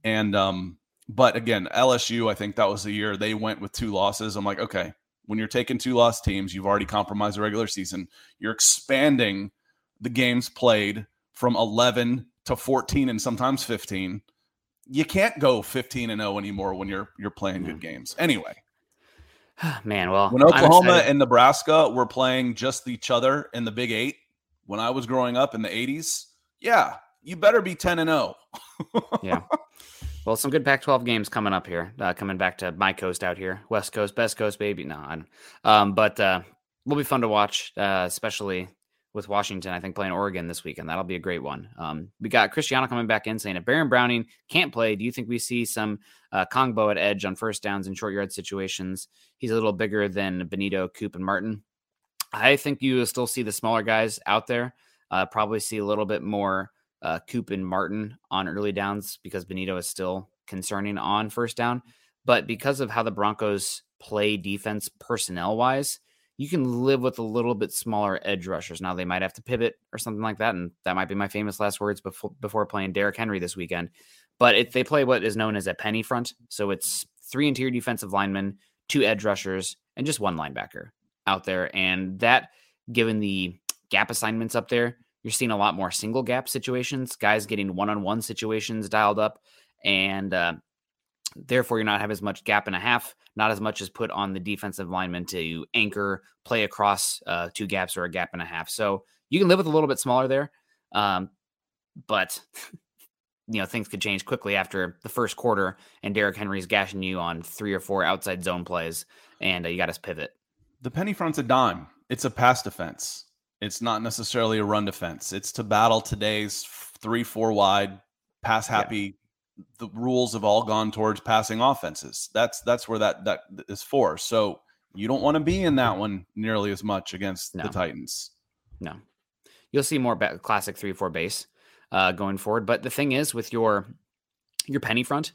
And um, but again, LSU, I think that was the year they went with two losses. I'm like, okay, when you're taking two loss teams, you've already compromised the regular season. You're expanding the games played from 11 to 14 and sometimes 15. You can't go 15 and 0 anymore when you're you're playing good games. Anyway, man, well, when Oklahoma and Nebraska were playing just each other in the Big 8 when I was growing up in the 80s, yeah, you better be 10 and 0. yeah. Well, some good Pac-12 games coming up here. Uh, coming back to my coast out here, West Coast, best coast, baby. No. Um, but uh, will be fun to watch, uh, especially with Washington. I think playing Oregon this weekend. That'll be a great one. Um, we got Cristiano coming back in saying if Baron Browning can't play, do you think we see some uh, Kongbo at edge on first downs and short yard situations? He's a little bigger than Bonitto, Coop, and Martin. I think you will still see the smaller guys out there. Uh, probably see a little bit more uh, Coop and Martin on early downs because Bonitto is still concerning on first down. But because of how the Broncos play defense personnel wise, you can live with a little bit smaller edge rushers. Now they might have to pivot or something like that, and that might be my famous last words before before playing Derrick Henry this weekend. But if they play what is known as a penny front, so it's three interior defensive linemen, two edge rushers, and just one linebacker out there, and that given the gap assignments up there, you're seeing a lot more single gap situations, guys getting one on one situations dialed up, and uh, therefore you're not have as much gap and a half, not as much as put on the defensive lineman to anchor play across uh, two gaps or a gap and a half. So you can live with a little bit smaller there, um, but you know things could change quickly after the first quarter, and Derrick Henry's gashing you on three or four outside zone plays, and uh, you got to pivot. The penny front's a dime. It's a pass defense. It's not necessarily a run defense. It's to battle today's three, four wide, pass happy. Yeah. The rules have all gone towards passing offenses. That's that's where that that is for. So you don't want to be in that one nearly as much against no. the Titans. No, you'll see more classic three four base uh, going forward. But the thing is, with your your penny front,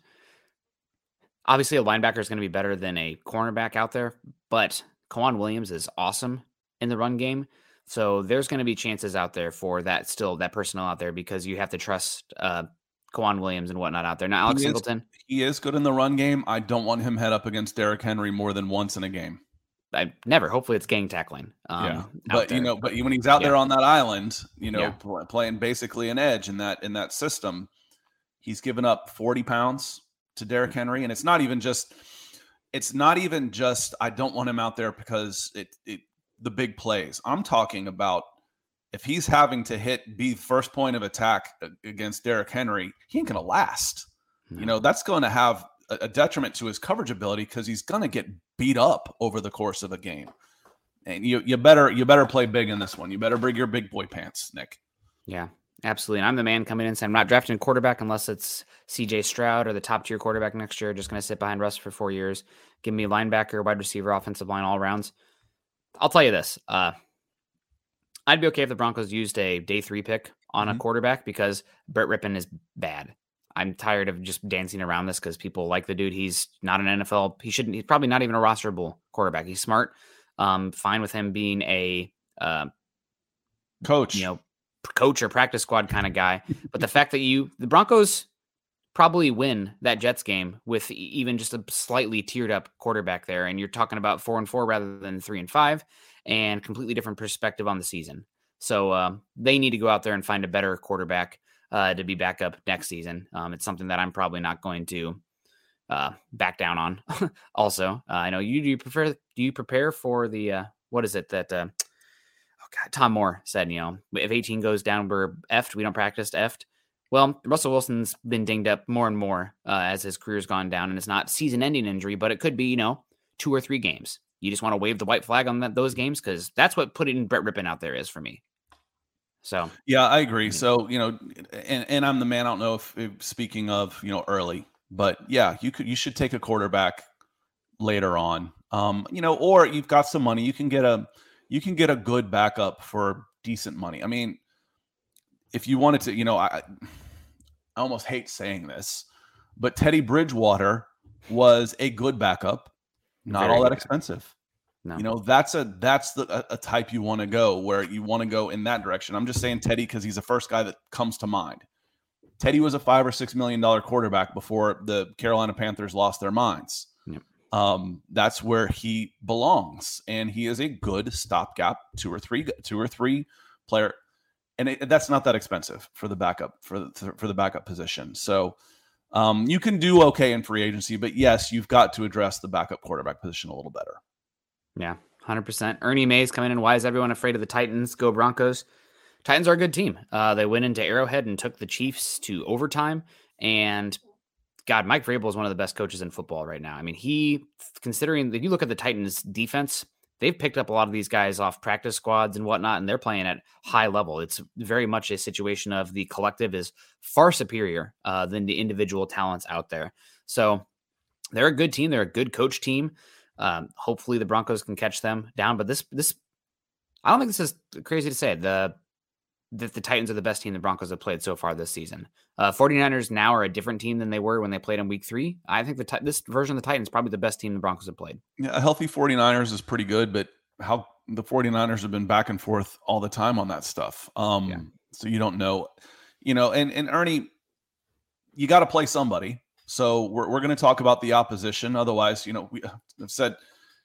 obviously a linebacker is going to be better than a cornerback out there. But K'Waun Williams is awesome in the run game. So there's going to be chances out there for that still that personnel out there because you have to trust uh K'Waun Williams and whatnot out there. Now Alex he Singleton, is, he is good in the run game. I don't want him head up against Derrick Henry more than once in a game. I never. Hopefully, it's gang tackling. Um, yeah, but there. you know, but when he's out yeah. there on that island, you know, yeah. playing basically an edge in that in that system, he's given up forty pounds to Derrick Henry, and it's not even just. It's not even just I don't want him out there because it it the big plays. I'm talking about if he's having to hit be first point of attack against Derrick Henry, he ain't gonna last. No. You know, that's going to have a, detriment to his coverage ability because he's gonna get beat up over the course of a game. And you you better you better play big in this one. You better bring your big boy pants, Nick. Yeah, absolutely. And I'm the man coming in saying I'm not drafting a quarterback unless it's CJ Stroud or the top tier quarterback next year. Just gonna sit behind Russ for four years. Give me linebacker, wide receiver, offensive line, all rounds. I'll tell you this. Uh, I'd be okay if the Broncos used a day three pick on mm-hmm. a quarterback because Brett Rypien is bad. I'm tired of just dancing around this because people like the dude. He's not an NFL. He shouldn't. He's probably not even a rosterable quarterback. He's smart. Um, fine with him being a uh, coach, you know, coach or practice squad kind of guy. but the fact that you, the Broncos, probably win that Jets game with even just a slightly tiered up quarterback there. And you're talking about four and four rather than three and five, and completely different perspective on the season. So um, they need to go out there and find a better quarterback uh, to be back up next season. Um, it's something that I'm probably not going to uh, back down on. also, uh, I know you do you prefer do you prepare for the uh, what is it that uh, oh God, Tom Moore said? You know, if 18 goes down, we're effed. We don't practice effed. Well, Russell Wilson's been dinged up more and more uh, as his career's gone down, and it's not season-ending injury, but it could be, you know, two or three games. You just want to wave the white flag on that, those games because that's what putting Brett Rypien out there is for me. So yeah, I agree. So you know, and and I'm the man. I don't know if, if speaking of you know early, but yeah, you could you should take a quarterback later on. Um, you know, or you've got some money, you can get a you can get a good backup for decent money. I mean, if you wanted to, you know, I I almost hate saying this, but Teddy Bridgewater was a good backup, not Very all that expensive. No. You know, that's a that's the a, a type you want to go where you want to go in that direction. I'm just saying Teddy because he's the first guy that comes to mind. Teddy was a five or six million dollar quarterback before the Carolina Panthers lost their minds. Yep. Um, that's where he belongs, and he is a good stopgap two or three two or three player, and it, that's not that expensive for the backup for the, for the backup position. So um, you can do okay in free agency, but yes, you've got to address the backup quarterback position a little better. Yeah, 100%. Ernie Mays coming in. Why is everyone afraid of the Titans? Go Broncos. Titans are a good team. Uh, they went into Arrowhead and took the Chiefs to overtime. And God, Mike Vrabel is one of the best coaches in football right now. I mean, he, considering that you look at the Titans defense, they've picked up a lot of these guys off practice squads and whatnot, and they're playing at high level. It's very much a situation of the collective is far superior uh, than the individual talents out there. So they're a good team. They're a good coach team. Um, hopefully the Broncos can catch them down. But this this I don't think this is crazy to say. The that the Titans are the best team the Broncos have played so far this season. Uh, 49ers now are a different team than they were when they played in week three. I think the this version of the Titans probably the best team the Broncos have played. Yeah, a healthy 49ers is pretty good, but how the 49ers have been back and forth all the time on that stuff. Um, yeah. So you don't know, you know, and, and Ernie, you got to play somebody. So we're, we're going to talk about the opposition. Otherwise, you know, we have said,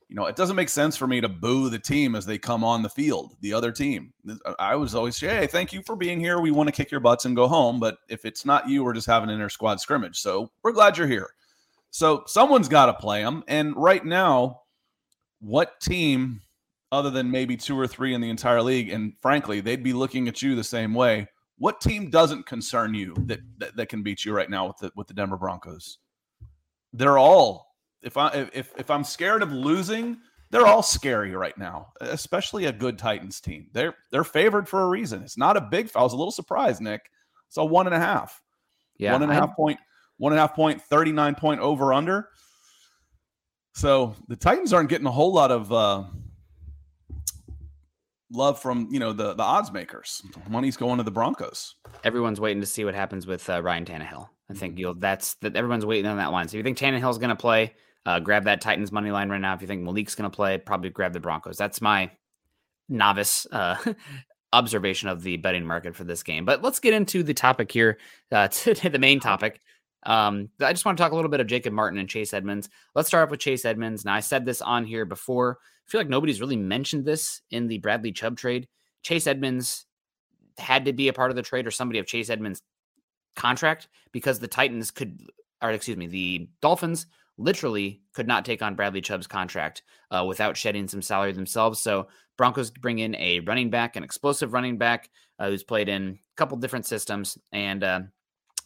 you know, it doesn't make sense for me to boo the team as they come on the field, the other team. Uh, I was always hey, thank you for being here. We want to kick your butts and go home. But if it's not you, we're just having an inter squad scrimmage. So we're glad you're here. So someone's got to play them. And right now, what team, other than maybe two or three in the entire league, and frankly, they'd be looking at you the same way, what team doesn't concern you that, that, that can beat you right now with the with the Denver Broncos? They're all if I if if I'm scared of losing, they're all scary right now, especially a good Titans team. They're they're favored for a reason. It's not a big. I was a little surprised, Nick. It's a one and a half. Yeah, one and a half point, one and a half point, 39 point over under. So the Titans aren't getting a whole lot of uh, love from you know the the odds makers. Money's going to the Broncos. Everyone's waiting to see what happens with uh, Ryan Tannehill. I think mm-hmm. you'll that's that everyone's waiting on that line. So if you think Tannehill's going to play, uh, grab that Titans money line right now. If you think Malik's going to play, probably grab the Broncos. That's my novice uh, observation of the betting market for this game. But let's get into the topic here, uh, to the main topic. Um, I just want to talk a little bit of Jacob Martin and Chase Edmonds. Let's start off with Chase Edmonds. Now, I said this on here before. I feel like nobody's really mentioned this in the Bradley Chubb trade. Chase Edmonds had to be a part of the trade or somebody of Chase Edmonds' contract because the Titans could, or excuse me, the Dolphins literally could not take on Bradley Chubb's contract uh, without shedding some salary themselves. So Broncos bring in a running back, an explosive running back uh, who's played in a couple different systems and uh,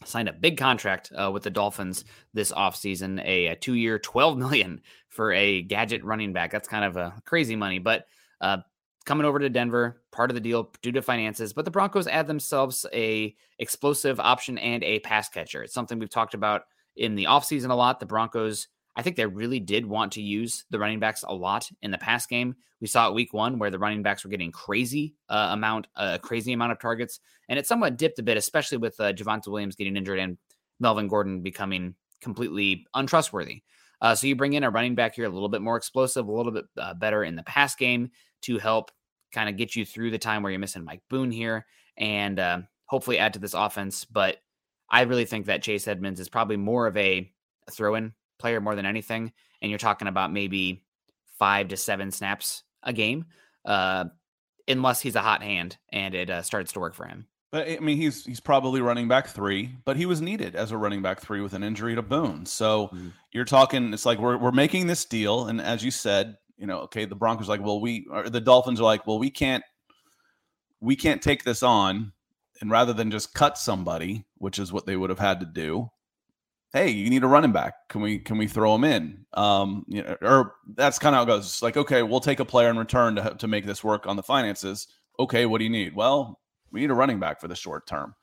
signed a big contract uh, with the Dolphins this offseason, a, a two-year, 12 million for a gadget running back. That's kind of a crazy money, but uh, coming over to Denver, part of the deal due to finances. But the Broncos add themselves a explosive option and a pass catcher. It's something we've talked about in the offseason a lot. The Broncos, I think they really did want to use the running backs a lot in the pass game. We saw it week one where the running backs were getting crazy uh, amount, a uh, crazy amount of targets, and it somewhat dipped a bit, especially with uh, Javonte Williams getting injured and Melvin Gordon becoming completely untrustworthy. Uh, so you bring in a running back here, a little bit more explosive, a little bit uh, better in the pass game to help kind of get you through the time where you're missing Mike Boone here, and uh, hopefully add to this offense. But I really think that Chase Edmonds is probably more of a throw-in player more than anything, and you're talking about maybe five to seven snaps a game, uh, unless he's a hot hand and it uh, starts to work for him. But I mean, he's he's probably running back three, but he was needed as a running back three with an injury to Boone. So mm-hmm. you're talking, it's like we're we're making this deal, and as you said, you know, okay, the Broncos like, well, we the Dolphins are like, well, we can't we can't take this on and rather than just cut somebody, which is what they would have had to do, hey, you need a running back. Can we can we throw him in? Um, you know, or that's kind of how it goes. It's like, okay, we'll take a player in return to to make this work on the finances. Okay, what do you need? Well, We need a running back for the short term.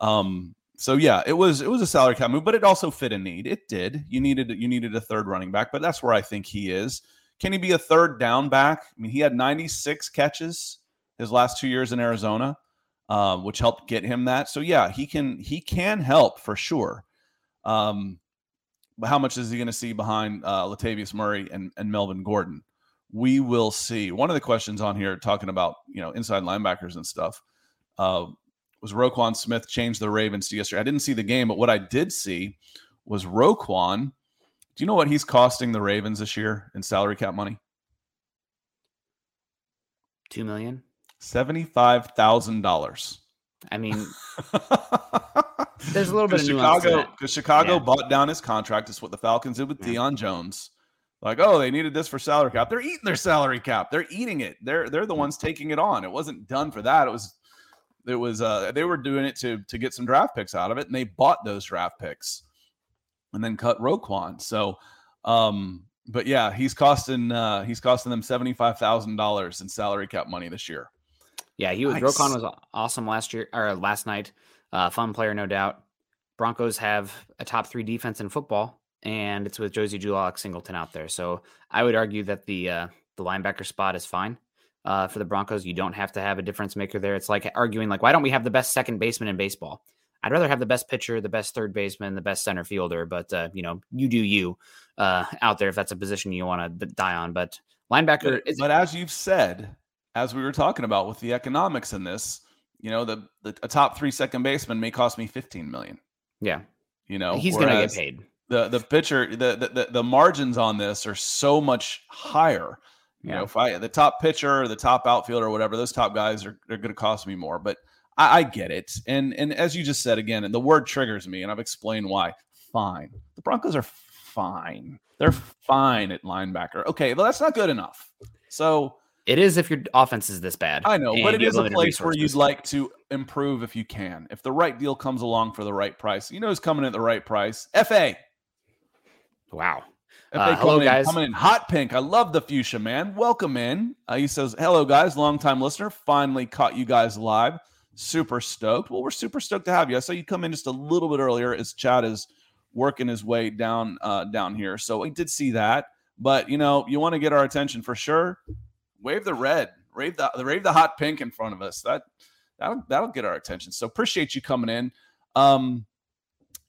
Um, so yeah, it was it was a salary cap move, but it also fit a need. It did. You needed you needed a third running back, but that's where I think he is. Can he be a third down back? I mean, he had 96 catches his last two years in Arizona, uh, which helped get him that. So yeah, he can he can help for sure. Um, but how much is he going to see behind uh, Latavius Murray and, and Melvin Gordon? We will see. One of the questions on here talking about you know inside linebackers and stuff uh, was Roquan Smith changed the Ravens to yesterday. I didn't see the game, but what I did see was Roquan. Do you know what he's costing the Ravens this year in salary cap money? Two million. Seventy-five thousand dollars. I mean, there's a little bit of Chicago because Chicago Yeah. bought down his contract. It's what the Falcons did with Deion Jones. Like, oh, they needed this for salary cap. They're eating their salary cap. They're eating it. They're they're the ones taking it on. It wasn't done for that. It was it was uh they were doing it to to get some draft picks out of it, and they bought those draft picks and then cut Roquan. So um but yeah, he's costing uh he's costing them seventy five thousand dollars in salary cap money this year. Yeah, he was. Nice. Roquan was awesome last year or last night. Uh, fun player, no doubt. Broncos have a top three defense in football, and it's with Josey Jewell, Singleton out there. So I would argue that the uh, the linebacker spot is fine uh, for the Broncos. You don't have to have a difference maker there. It's like arguing like, why don't we have the best second baseman in baseball? I'd rather have the best pitcher, the best third baseman, the best center fielder. But uh, you know, you do you uh, out there if that's a position you want to die on. But linebacker But, is but as you've said, as we were talking about with the economics in this, you know, the, the a top three second baseman may cost me 15 million. yeah, You know, he's gonna get paid. The the pitcher, the, the the the margins on this are so much higher. You Yeah. know, if I the top pitcher, the top outfielder, or whatever, those top guys are, are going to cost me more. But I, I get it, and and as you just said again, and the word triggers me, and I've explained why. Fine, the Broncos are fine. They're fine at linebacker. Okay, well that's not good enough. So It is if your offense is this bad. I know, but it is a place where you'd like to improve if you can. If the right deal comes along for the right price, you know who's coming at the right price. FA. Wow. FA Uh, hello, coming in- guys. coming in hot pink. I love the fuchsia, man. Welcome in. Uh, he says, "Hello, guys. Long time listener. Finally caught you guys live. Super stoked. Well, we're super stoked to have you. I saw you come in just a little bit earlier as Chad is working his way down uh, down here. So I did see that. But you know, you want to get our attention for sure. Wave the red. Wave the wave the hot pink in front of us. That that'll that'll get our attention. So appreciate you coming in. Um,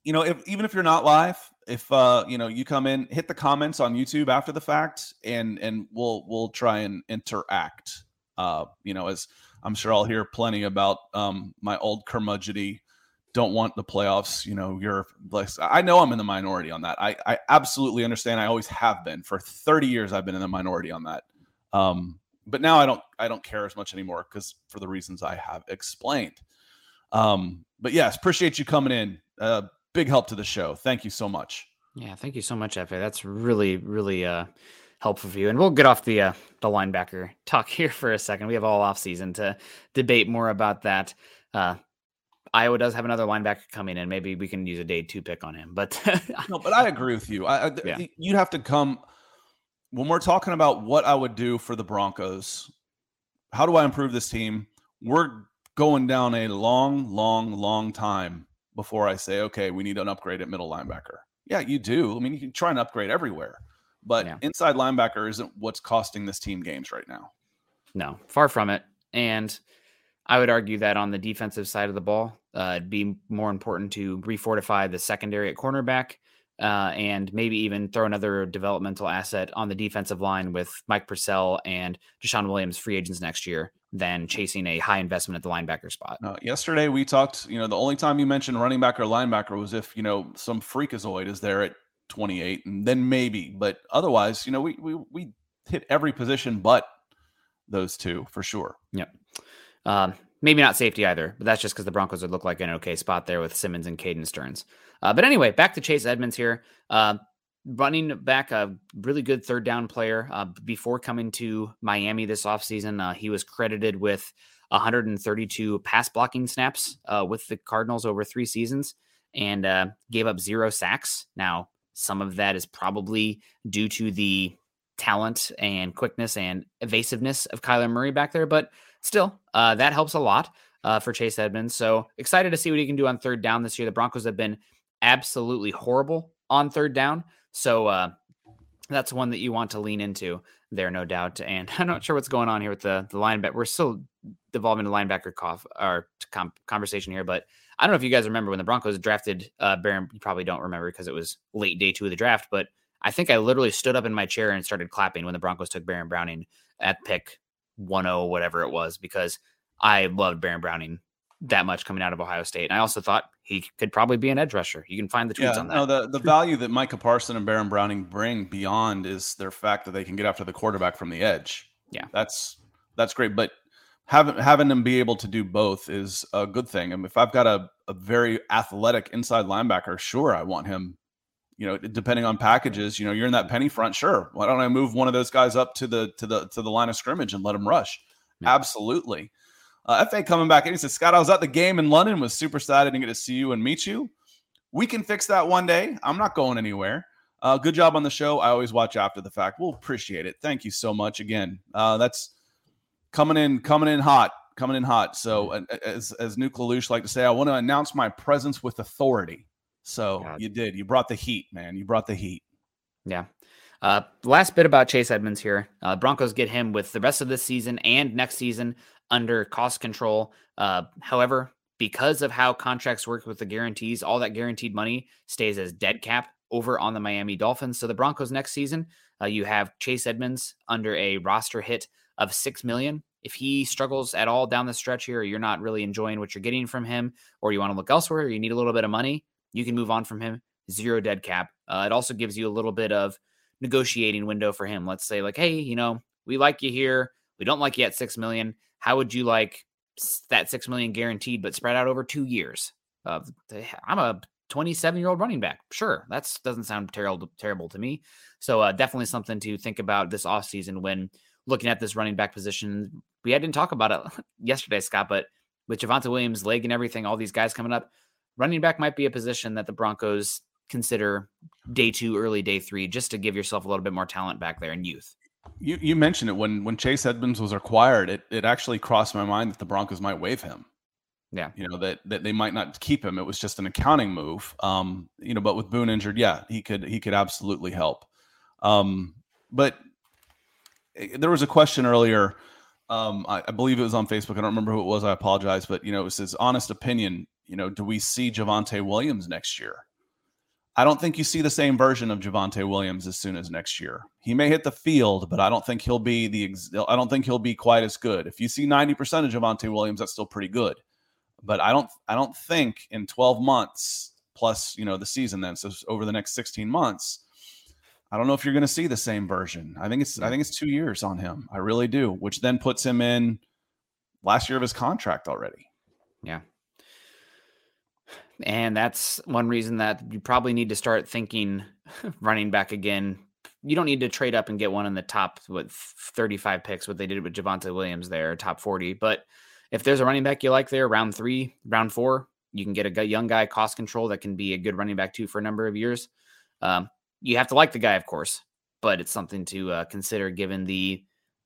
you know, if even if you're not live, if uh, you know, you come in, hit the comments on YouTube after the fact, and and we'll we'll try and interact. Uh, you know, as I'm sure I'll hear plenty about um my old curmudgeony don't want the playoffs. You know, you're like I know I'm in the minority on that. I I absolutely understand. I always have been for 30 years. I've been in the minority on that. Um, but now I don't I don't care as much anymore because for the reasons I have explained. Um, but yes, appreciate you coming in. Uh, big help to the show. Thank you so much. Yeah, thank you so much, Fa. That's really, really uh, helpful for you. And we'll get off the uh, the linebacker talk here for a second. We have all off season to debate more about that. Uh, Iowa does have another linebacker coming in. Maybe we can use a day two pick on him. But No, but I agree with you. I, I Yeah. you'd have to come when we're talking about what I would do for the Broncos. How do I improve this team? We're going down a long, long, long time before I say, okay, we need an upgrade at middle linebacker. Yeah, you do. I mean, you can try and upgrade everywhere, but Yeah. inside linebacker isn't what's costing this team games right now. No, far from it. And I would argue that on the defensive side of the ball, uh, it'd be more important to refortify the secondary at cornerback uh, and maybe even throw another developmental asset on the defensive line with Mike Purcell and DeShawn Williams free agents next year than chasing a high investment at the linebacker spot. Uh, yesterday we talked. You know, the only time you mentioned running back or linebacker was if you know some freakazoid is there at 28, and then maybe. But otherwise, you know, we we we hit every position but those two for sure. Um, maybe not safety either, but that's just because the Broncos would look like an okay spot there with Simmons and Caden Sterns. Uh, but anyway, back to Chase Edmonds here. Uh, running back, a really good third down player. Uh, before coming to Miami this offseason, uh, he was credited with 132 pass blocking snaps uh, with the Cardinals over three seasons and uh, gave up zero sacks. Now, some of that is probably due to the talent and quickness and evasiveness of Kyler Murray back there, but still, uh, that helps a lot. uh, for Chase Edmonds. So excited to see what he can do on third down this year. The Broncos have been absolutely horrible on third down. So uh, that's one that you want to lean into there, no doubt. And I'm not sure what's going on here with the the linebacker. We're still devolving to linebacker cough or conversation here, but I don't know if you guys remember when the Broncos drafted uh, Baron. You probably don't remember because it was late day two of the draft, but I think I literally stood up in my chair and started clapping when the Broncos took Baron Browning at pick 10, whatever it was, because I loved Baron Browning that much coming out of Ohio State. And I also thought he could probably be an edge rusher. You can find the tweets yeah, on that. No, the, the value that Micah Parson and Baron Browning bring beyond is their fact that they can get after the quarterback from the edge. Yeah. That's that's great. But having having them be able to do both is a good thing. I mean, if I've got a, a very athletic inside linebacker, sure, I want him. You know, depending on packages, you know, you're in that penny front. Sure, why don't I move one of those guys up to the to the to the line of scrimmage and let him rush? Yeah. Absolutely. Uh, FA coming back and he says, Scott, I was at the game in London, was super excited to get to see you and meet you. We can fix that one day. I'm not going anywhere. Uh, good job on the show. I always watch after the fact. We'll appreciate it. Thank you so much again. Uh, that's coming in, coming in hot, coming in hot. So, as as Nuke LaLoosh like to say, I want to announce my presence with authority. So God. you did. You brought the heat, man. You brought the heat. Yeah. Uh, last bit about Chase Edmonds here. Uh, Broncos get him with the rest of this season and next season under cost control. Uh, however, because of how contracts work with the guarantees, all that guaranteed money stays as dead cap over on the Miami Dolphins. So the Broncos next season, uh, you have Chase Edmonds under a roster hit of six million. If he struggles at all down the stretch here, or you're not really enjoying what you're getting from him, or you want to look elsewhere, or you need a little bit of money, you can move on from him. Zero dead cap. Uh, it also gives you a little bit of negotiating window for him. Let's say, like, hey, you know, we like you here. We don't like you at six million. How would you like that six million guaranteed, but spread out over two years? Uh, I'm a 27 year old running back. Sure, that doesn't sound terrible terrible to me. So uh, definitely something to think about this offseason when looking at this running back position. We didn't talk about it yesterday, Scott, but with Javonte Williams' leg and everything, all these guys coming up, running back might be a position that the Broncos consider day two, early day three, just to give yourself a little bit more talent back there and youth. You you mentioned it when when Chase Edmonds was acquired, it it actually crossed my mind that the Broncos might waive him. Yeah, you know that that they might not keep him. It was just an accounting move. Um, you know, but with Boone injured, yeah, he could he could absolutely help. Um, but eh, there was a question earlier. Um, I, I believe it was on Facebook. I don't remember who it was. I apologize, but you know, it was his honest opinion. You know, do we see Javonte Williams next year? I don't think you see the same version of Javonte Williams as soon as next year. He may hit the field, but I don't think he'll be the. Ex- I don't think he'll be quite as good. If you see ninety percent of Javonte Williams, that's still pretty good. But I don't. I don't think in twelve months plus, you know, the season then, so over the next sixteen months, I don't know if you're going to see the same version. I think it's. I think it's two years on him. I really do, which then puts him in last year of his contract already. Yeah. And that's one reason that you probably need to start thinking running back again. You don't need to trade up and get one in the top with 35 picks, what they did with Javonte Williams there, top 40. But if there's a running back you like there, round three, round four, you can get a young guy cost control that can be a good running back too for a number of years. Um, you have to like the guy, of course, but it's something to uh, consider given the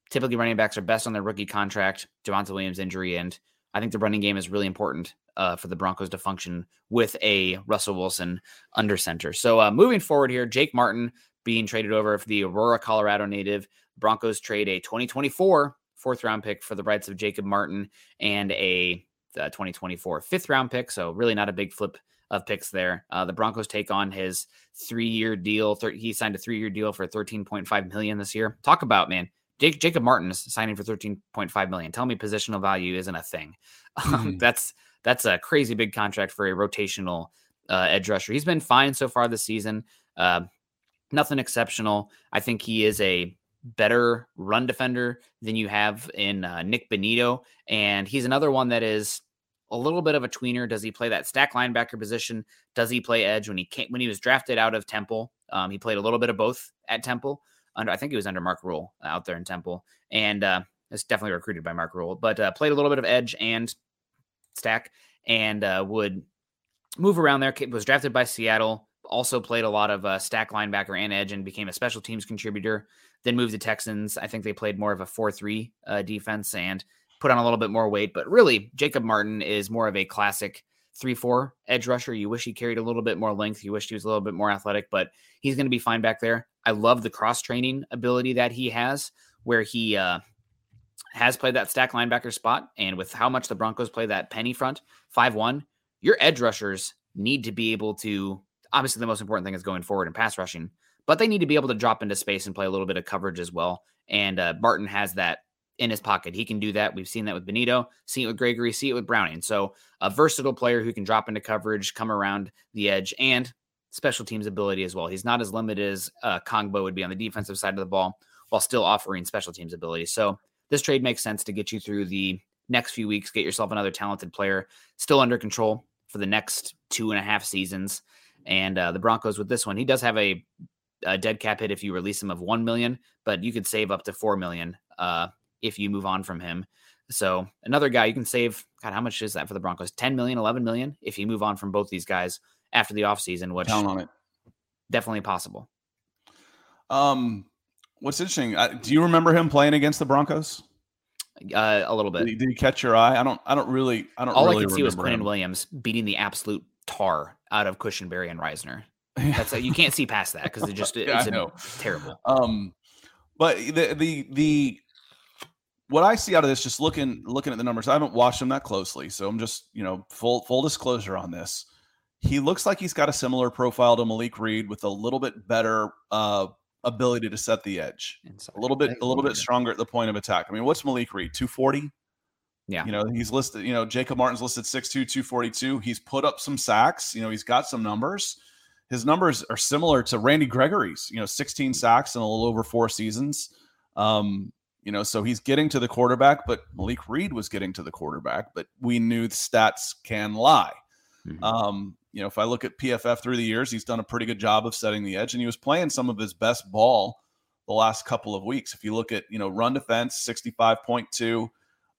typically running backs are best on their rookie contract, Javonte Williams injury, and I think the running game is really important uh, for the Broncos to function with a Russell Wilson under center. So uh, moving forward here, Jake Martin being traded over for the Aurora, Colorado native. Broncos trade a 2024 fourth round pick for the rights of Jacob Martin and a uh, 2024 fifth round pick. So really not a big flip of picks there. Uh, the Broncos take on his three year deal. Thir- he signed a three year deal for 13.5 million this year. Talk about man. Jake, Jacob Martin is signing for 13.5 million. Tell me positional value isn't a thing. Mm. that's that's a crazy big contract for a rotational uh, edge rusher. He's been fine so far this season. Uh, nothing exceptional. I think he is a better run defender than you have in uh, Nik Bonitto, and he's another one that is a little bit of a tweener. Does he play that stack linebacker position? Does he play edge when he came, when he was drafted out of Temple? Um, he played a little bit of both at Temple. Under I think he was under Mark Rhule out there in Temple, and uh, it's definitely recruited by Mark Rhule, but uh, played a little bit of edge and stack and uh, would move around there. Was drafted by Seattle. Also played a lot of uh, stack linebacker and edge, and became a special teams contributor. Then moved to Texans. I think they played more of a four-three uh, defense and put on a little bit more weight. But really, Jacob Martin is more of a classic three four edge rusher. You wish he carried a little bit more length. You wish he was a little bit more athletic, but he's going to be fine back there. I love the cross training ability that he has, where he uh, has played that stack linebacker spot, and with how much the Broncos play that penny front five one, your edge rushers need to be able to. Obviously, the most important thing is going forward and pass rushing, but they need to be able to drop into space and play a little bit of coverage as well. And uh, Martin has that in his pocket. He can do that. We've seen that with Bonitto, see it with Gregory, see it with Browning. So a versatile player who can drop into coverage, come around the edge, and special teams ability as well. He's not as limited as uh, Kongbo would be on the defensive side of the ball while still offering special teams ability. So this trade makes sense to get you through the next few weeks, get yourself another talented player still under control for the next two and a half seasons. And uh, the Broncos with this one, he does have a, a, dead cap hit if you release him of one million, but you could save up to four million uh, if you move on from him. So another guy you can save. God, how much is that for the Broncos? 10 million, 11 million if you move on from both these guys after the offseason, which count on it. Definitely possible. Um, what's interesting? do you remember him playing against the Broncos? Uh, a little bit. Did he, did he, catch your eye? I don't. I don't really. I don't. All really I could see was Quinnen Williams beating the absolute tar out of Cushenberry and Risner. That's a, you can't see past that because it just it's yeah, terrible. Um, but the the the what I see out of this, just looking looking at the numbers, I haven't watched them that closely, so I'm just you know full full disclosure on this. He looks like he's got a similar profile to Malik Reed with a little bit better uh, ability to set the edge, Inside. a little bit a little bit stronger at the point of attack. I mean, what's Malik Reed? Two forty. Yeah. You know, he's listed, you know, Jacob Martin's listed 6'2, 242. He's put up some sacks. You know, he's got some numbers. His numbers are similar to Randy Gregory's, you know, 16 sacks in a little over four seasons. Um, you know, so he's getting to the quarterback, but Malik Reed was getting to the quarterback, but we knew the stats can lie. Mm-hmm. Um, you know, if I look at PFF through the years, he's done a pretty good job of setting the edge, and he was playing some of his best ball the last couple of weeks. If you look at, you know, run defense, 65.2,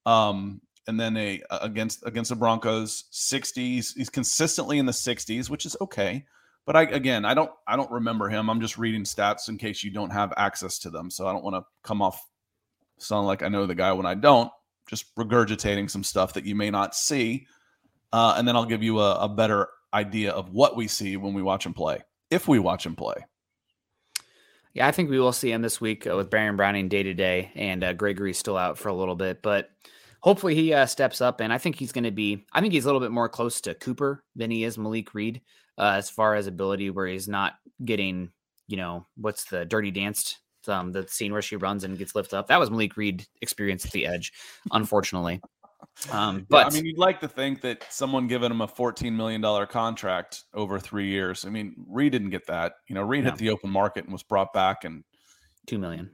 um, and then a against against the Broncos, 60s. He's consistently in the 60s, which is okay. But I again, I don't I don't remember him. I'm just reading stats in case you don't have access to them. So I don't want to come off sound like I know the guy when I don't, just regurgitating some stuff that you may not see. Uh, and then I'll give you a, a better idea of what we see when we watch him play, if we watch him play. Yeah, I think we will see him this week uh, with Baron Browning day to day, and uh, Gregory's still out for a little bit, but hopefully he uh, steps up. And I think he's going to be, I think he's a little bit more close to Cooper than he is Malik Reed uh, as far as ability, where he's not getting, you know, what's the dirty danced um, the scene where she runs and gets lifted up. That was Malik Reed experience at the edge, unfortunately. Um, but yeah, I mean, you'd like to think that someone giving him a $14 million contract over three years. I mean, Reed didn't get that. You know, Reed hit the open market and was brought back and two million.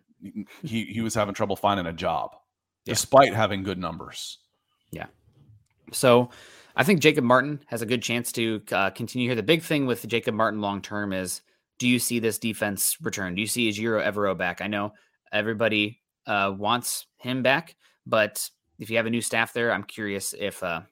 He he was having trouble finding a job yeah. despite having good numbers. Yeah. So I think Jacob Martin has a good chance to uh, continue here. The big thing with Jacob Martin long term is do you see this defense return? Do you see Ejiro Evero back? I know everybody uh, wants him back, but if you have a new staff there, I'm curious if uh,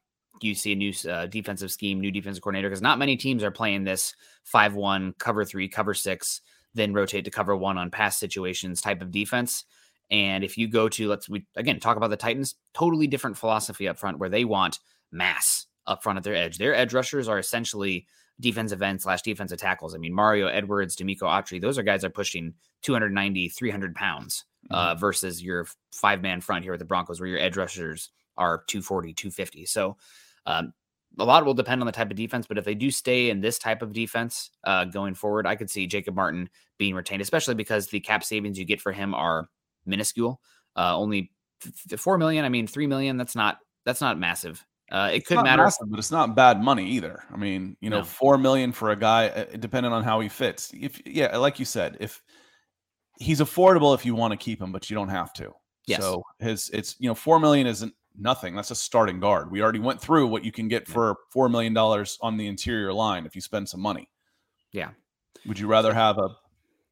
you see a new uh, defensive scheme, new defensive coordinator, because not many teams are playing this 5 1, cover three, cover six, then rotate to cover one on pass situations type of defense. And if you go to, let's we again talk about the Titans, totally different philosophy up front where they want mass up front at their edge. Their edge rushers are essentially defensive end slash defensive tackles. I mean, Mario Edwards, Denico Autry, those are guys that are pushing 290, 300 pounds uh, mm-hmm. versus your five man front here at the Broncos, where your edge rushers are 240, 250. So um, a lot will depend on the type of defense, but if they do stay in this type of defense uh, going forward, I could see Jacob Martin being retained, especially because the cap savings you get for him are minuscule. Uh, only four million. I mean, three million. That's not that's not massive uh, it could matter, massive, but it's not bad money either. I mean, you know, no. four million for a guy, uh, depending on how he fits. If yeah, like you said, if he's affordable, if you want to keep him, but you don't have to. Yes. So his it's you know four million isn't nothing. That's a starting guard. We already went through what you can get for four million dollars on the interior line if you spend some money. Yeah. Would you rather have a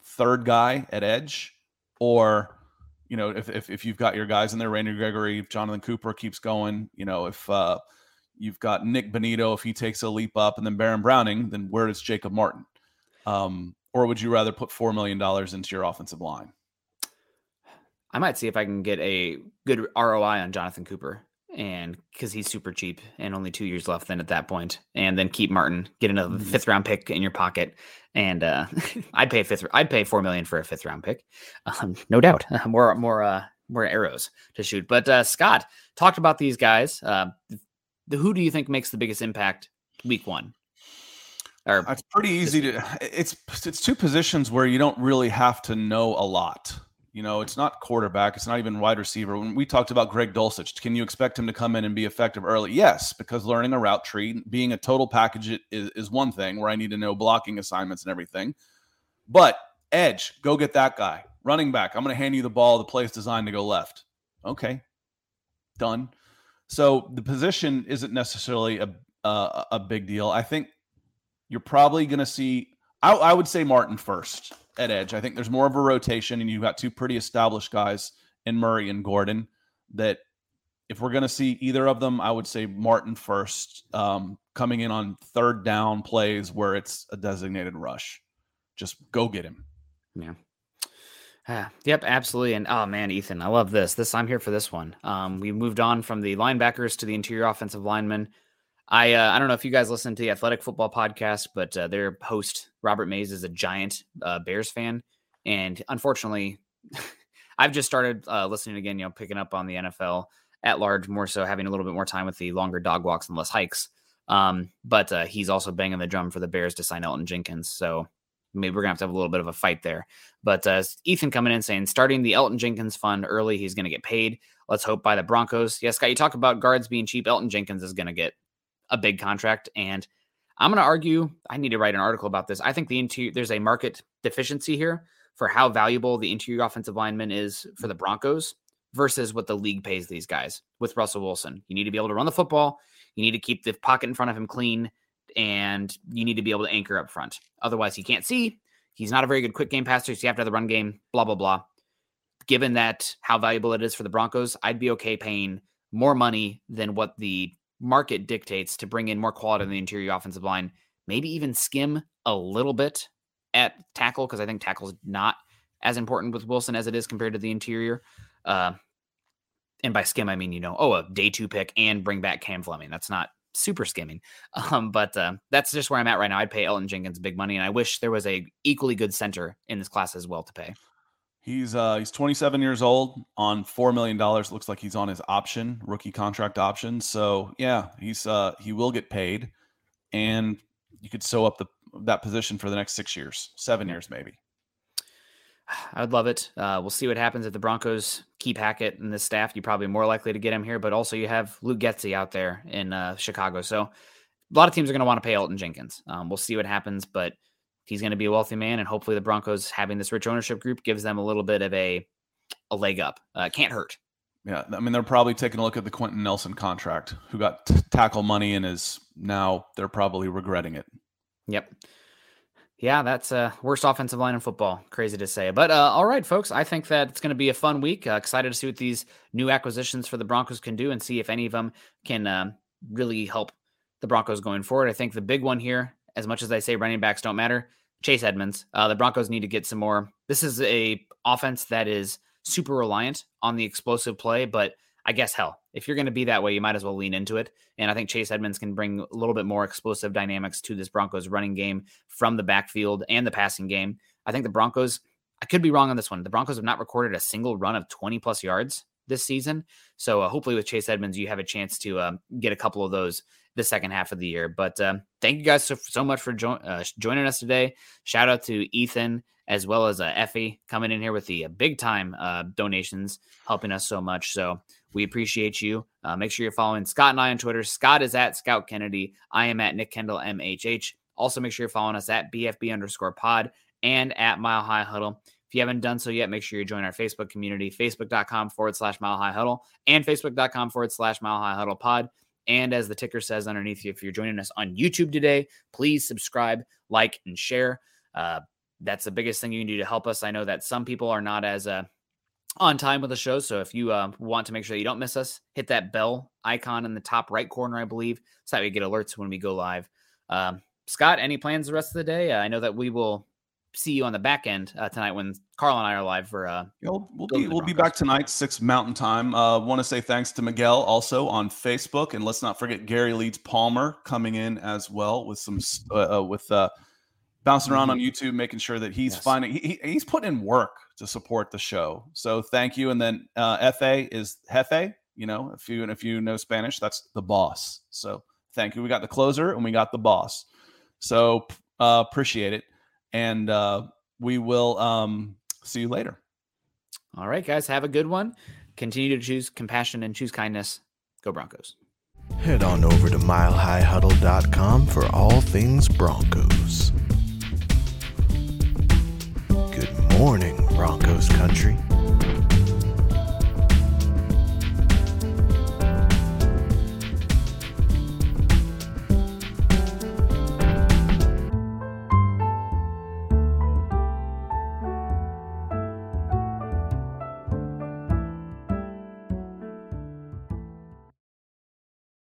third guy at edge or you know, if, if, if you've got your guys in there, Randy Gregory, Jonathan Cooper keeps going, you know, if uh, you've got Nik Bonitto if he takes a leap up, and then Baron Browning, then where is Jacob Martin? Um, or would you rather put $4 million into your offensive line? I might see if I can get a good ROI on Jonathan Cooper and because he's super cheap and only two years left then at that point and then keep martin get another mm-hmm. fifth round pick in your pocket and uh i'd pay fifth i'd pay four million for a fifth round pick um, no doubt more more uh more arrows to shoot but uh scott talked about these guys uh the, who do you think makes the biggest impact week one or it's pretty easy to it's it's two positions where you don't really have to know a lot you know, it's not quarterback. It's not even wide receiver. When we talked about Greg Dulcich, can you expect him to come in and be effective early? Yes, because learning a route tree, being a total package is, is one thing where I need to know blocking assignments and everything. But edge, go get that guy. Running back, I'm going to hand you the ball. The play is designed to go left. Okay, done. So the position isn't necessarily a a, a big deal. I think you're probably going to see. I, I would say Martin first at edge. I think there's more of a rotation, and you've got two pretty established guys in Murray and Gordon. That if we're going to see either of them, I would say Martin first, um, coming in on third down plays where it's a designated rush. Just go get him. Yeah. Ah, yep, absolutely. And oh man, Ethan, I love this. This I'm here for this one. Um, we moved on from the linebackers to the interior offensive linemen. I uh, I don't know if you guys listen to the Athletic Football podcast, but uh, their host Robert Mays is a giant uh, Bears fan, and unfortunately, I've just started uh, listening again. You know, picking up on the NFL at large more so, having a little bit more time with the longer dog walks and less hikes. Um, but uh, he's also banging the drum for the Bears to sign Elgton Jenkins, so maybe we're gonna have to have a little bit of a fight there. But uh, Ethan coming in saying starting the Elgton Jenkins fund early, he's gonna get paid. Let's hope by the Broncos. Yes, Scott, you talk about guards being cheap. Elgton Jenkins is gonna get a big contract. And I'm going to argue, I need to write an article about this. I think the interior, there's a market deficiency here for how valuable the interior offensive lineman is for the mm-hmm. Broncos versus what the league pays these guys with Russell Wilson. You need to be able to run the football. You need to keep the pocket in front of him clean and you need to be able to anchor up front. Otherwise, he can't see. He's not a very good quick game passer. So you have to have the run game, blah, blah, blah. Given that how valuable it is for the Broncos, I'd be okay paying more money than what the market dictates to bring in more quality in the interior offensive line, maybe even skim a little bit at tackle because I think tackle is not as important with Wilson as it is compared to the interior. Uh, and by skim, I mean you know, oh, a day two pick and bring back Cam Fleming. That's not super skimming, um, but uh, that's just where I'm at right now. I'd pay Elgton Jenkins big money, and I wish there was a equally good center in this class as well to pay. He's uh he's 27 years old on four million dollars. Looks like he's on his option, rookie contract option. So yeah, he's uh he will get paid, and you could sew up the that position for the next six years, seven years maybe. I would love it. Uh, we'll see what happens if the Broncos keep Hackett and this staff. You're probably more likely to get him here, but also you have Luke Getsy out there in uh, Chicago. So a lot of teams are going to want to pay Elgton Jenkins. Um, we'll see what happens, but he's going to be a wealthy man, and hopefully the Broncos having this rich ownership group gives them a little bit of a a leg up. Uh, can't hurt. Yeah, I mean they're probably taking a look at the Quenton Nelson contract, who got t- tackle money and is now they're probably regretting it. Yep. Yeah, that's uh worst offensive line in football. Crazy to say, but uh, all right, folks. I think that it's going to be a fun week. Uh, excited to see what these new acquisitions for the Broncos can do, and see if any of them can uh, really help the Broncos going forward. I think the big one here as much as I say running backs don't matter, Chase Edmonds. Uh, the Broncos need to get some more. This is a offense that is super reliant on the explosive play, but I guess hell, if you're going to be that way, you might as well lean into it. And I think Chase Edmonds can bring a little bit more explosive dynamics to this Broncos running game from the backfield and the passing game. I think the Broncos, I could be wrong on this one. The Broncos have not recorded a single run of 20 plus yards this season. So uh, hopefully with Chase Edmonds, you have a chance to um, get a couple of those the second half of the year. But um, thank you guys so, so much for jo- uh, joining us today. Shout out to Ethan as well as uh, Effie coming in here with the uh, big time uh, donations, helping us so much. So we appreciate you. Uh, make sure you're following Scott and I on Twitter. Scott is at Scout Kennedy. I am at Nick Kendell MHH. Also, make sure you're following us at BFB underscore pod and at Mile High Huddle. If you haven't done so yet, make sure you join our Facebook community, facebook.com forward slash Mile High Huddle and facebook.com forward slash Mile High Huddle pod. And as the ticker says underneath you, if you're joining us on YouTube today, please subscribe, like, and share. Uh, that's the biggest thing you can do to help us. I know that some people are not as uh, on time with the show. So if you uh, want to make sure that you don't miss us, hit that bell icon in the top right corner, I believe, so that we get alerts when we go live. Um, Scott, any plans the rest of the day? Uh, I know that we will see you on the back end uh, tonight when Carl and I are live for. Uh, we'll, we'll be we'll be back tonight six Mountain Time. Uh, Want to say thanks to Miguel also on Facebook, and let's not forget Gary Leeds Palmer coming in as well with some uh, uh, with uh, bouncing around on mm-hmm. YouTube, making sure that he's yes. finding he, he's putting in work to support the show. So thank you. And then uh, Fa is Jefe. You know, if you and if you know Spanish, that's the boss. So thank you. We got the closer and we got the boss. So uh, appreciate it and uh, we will um, see you later. All right, guys, have a good one. Continue to choose compassion and choose kindness. Go Broncos. Head on over to milehighhuddle.com for all things Broncos. Good morning, Broncos country.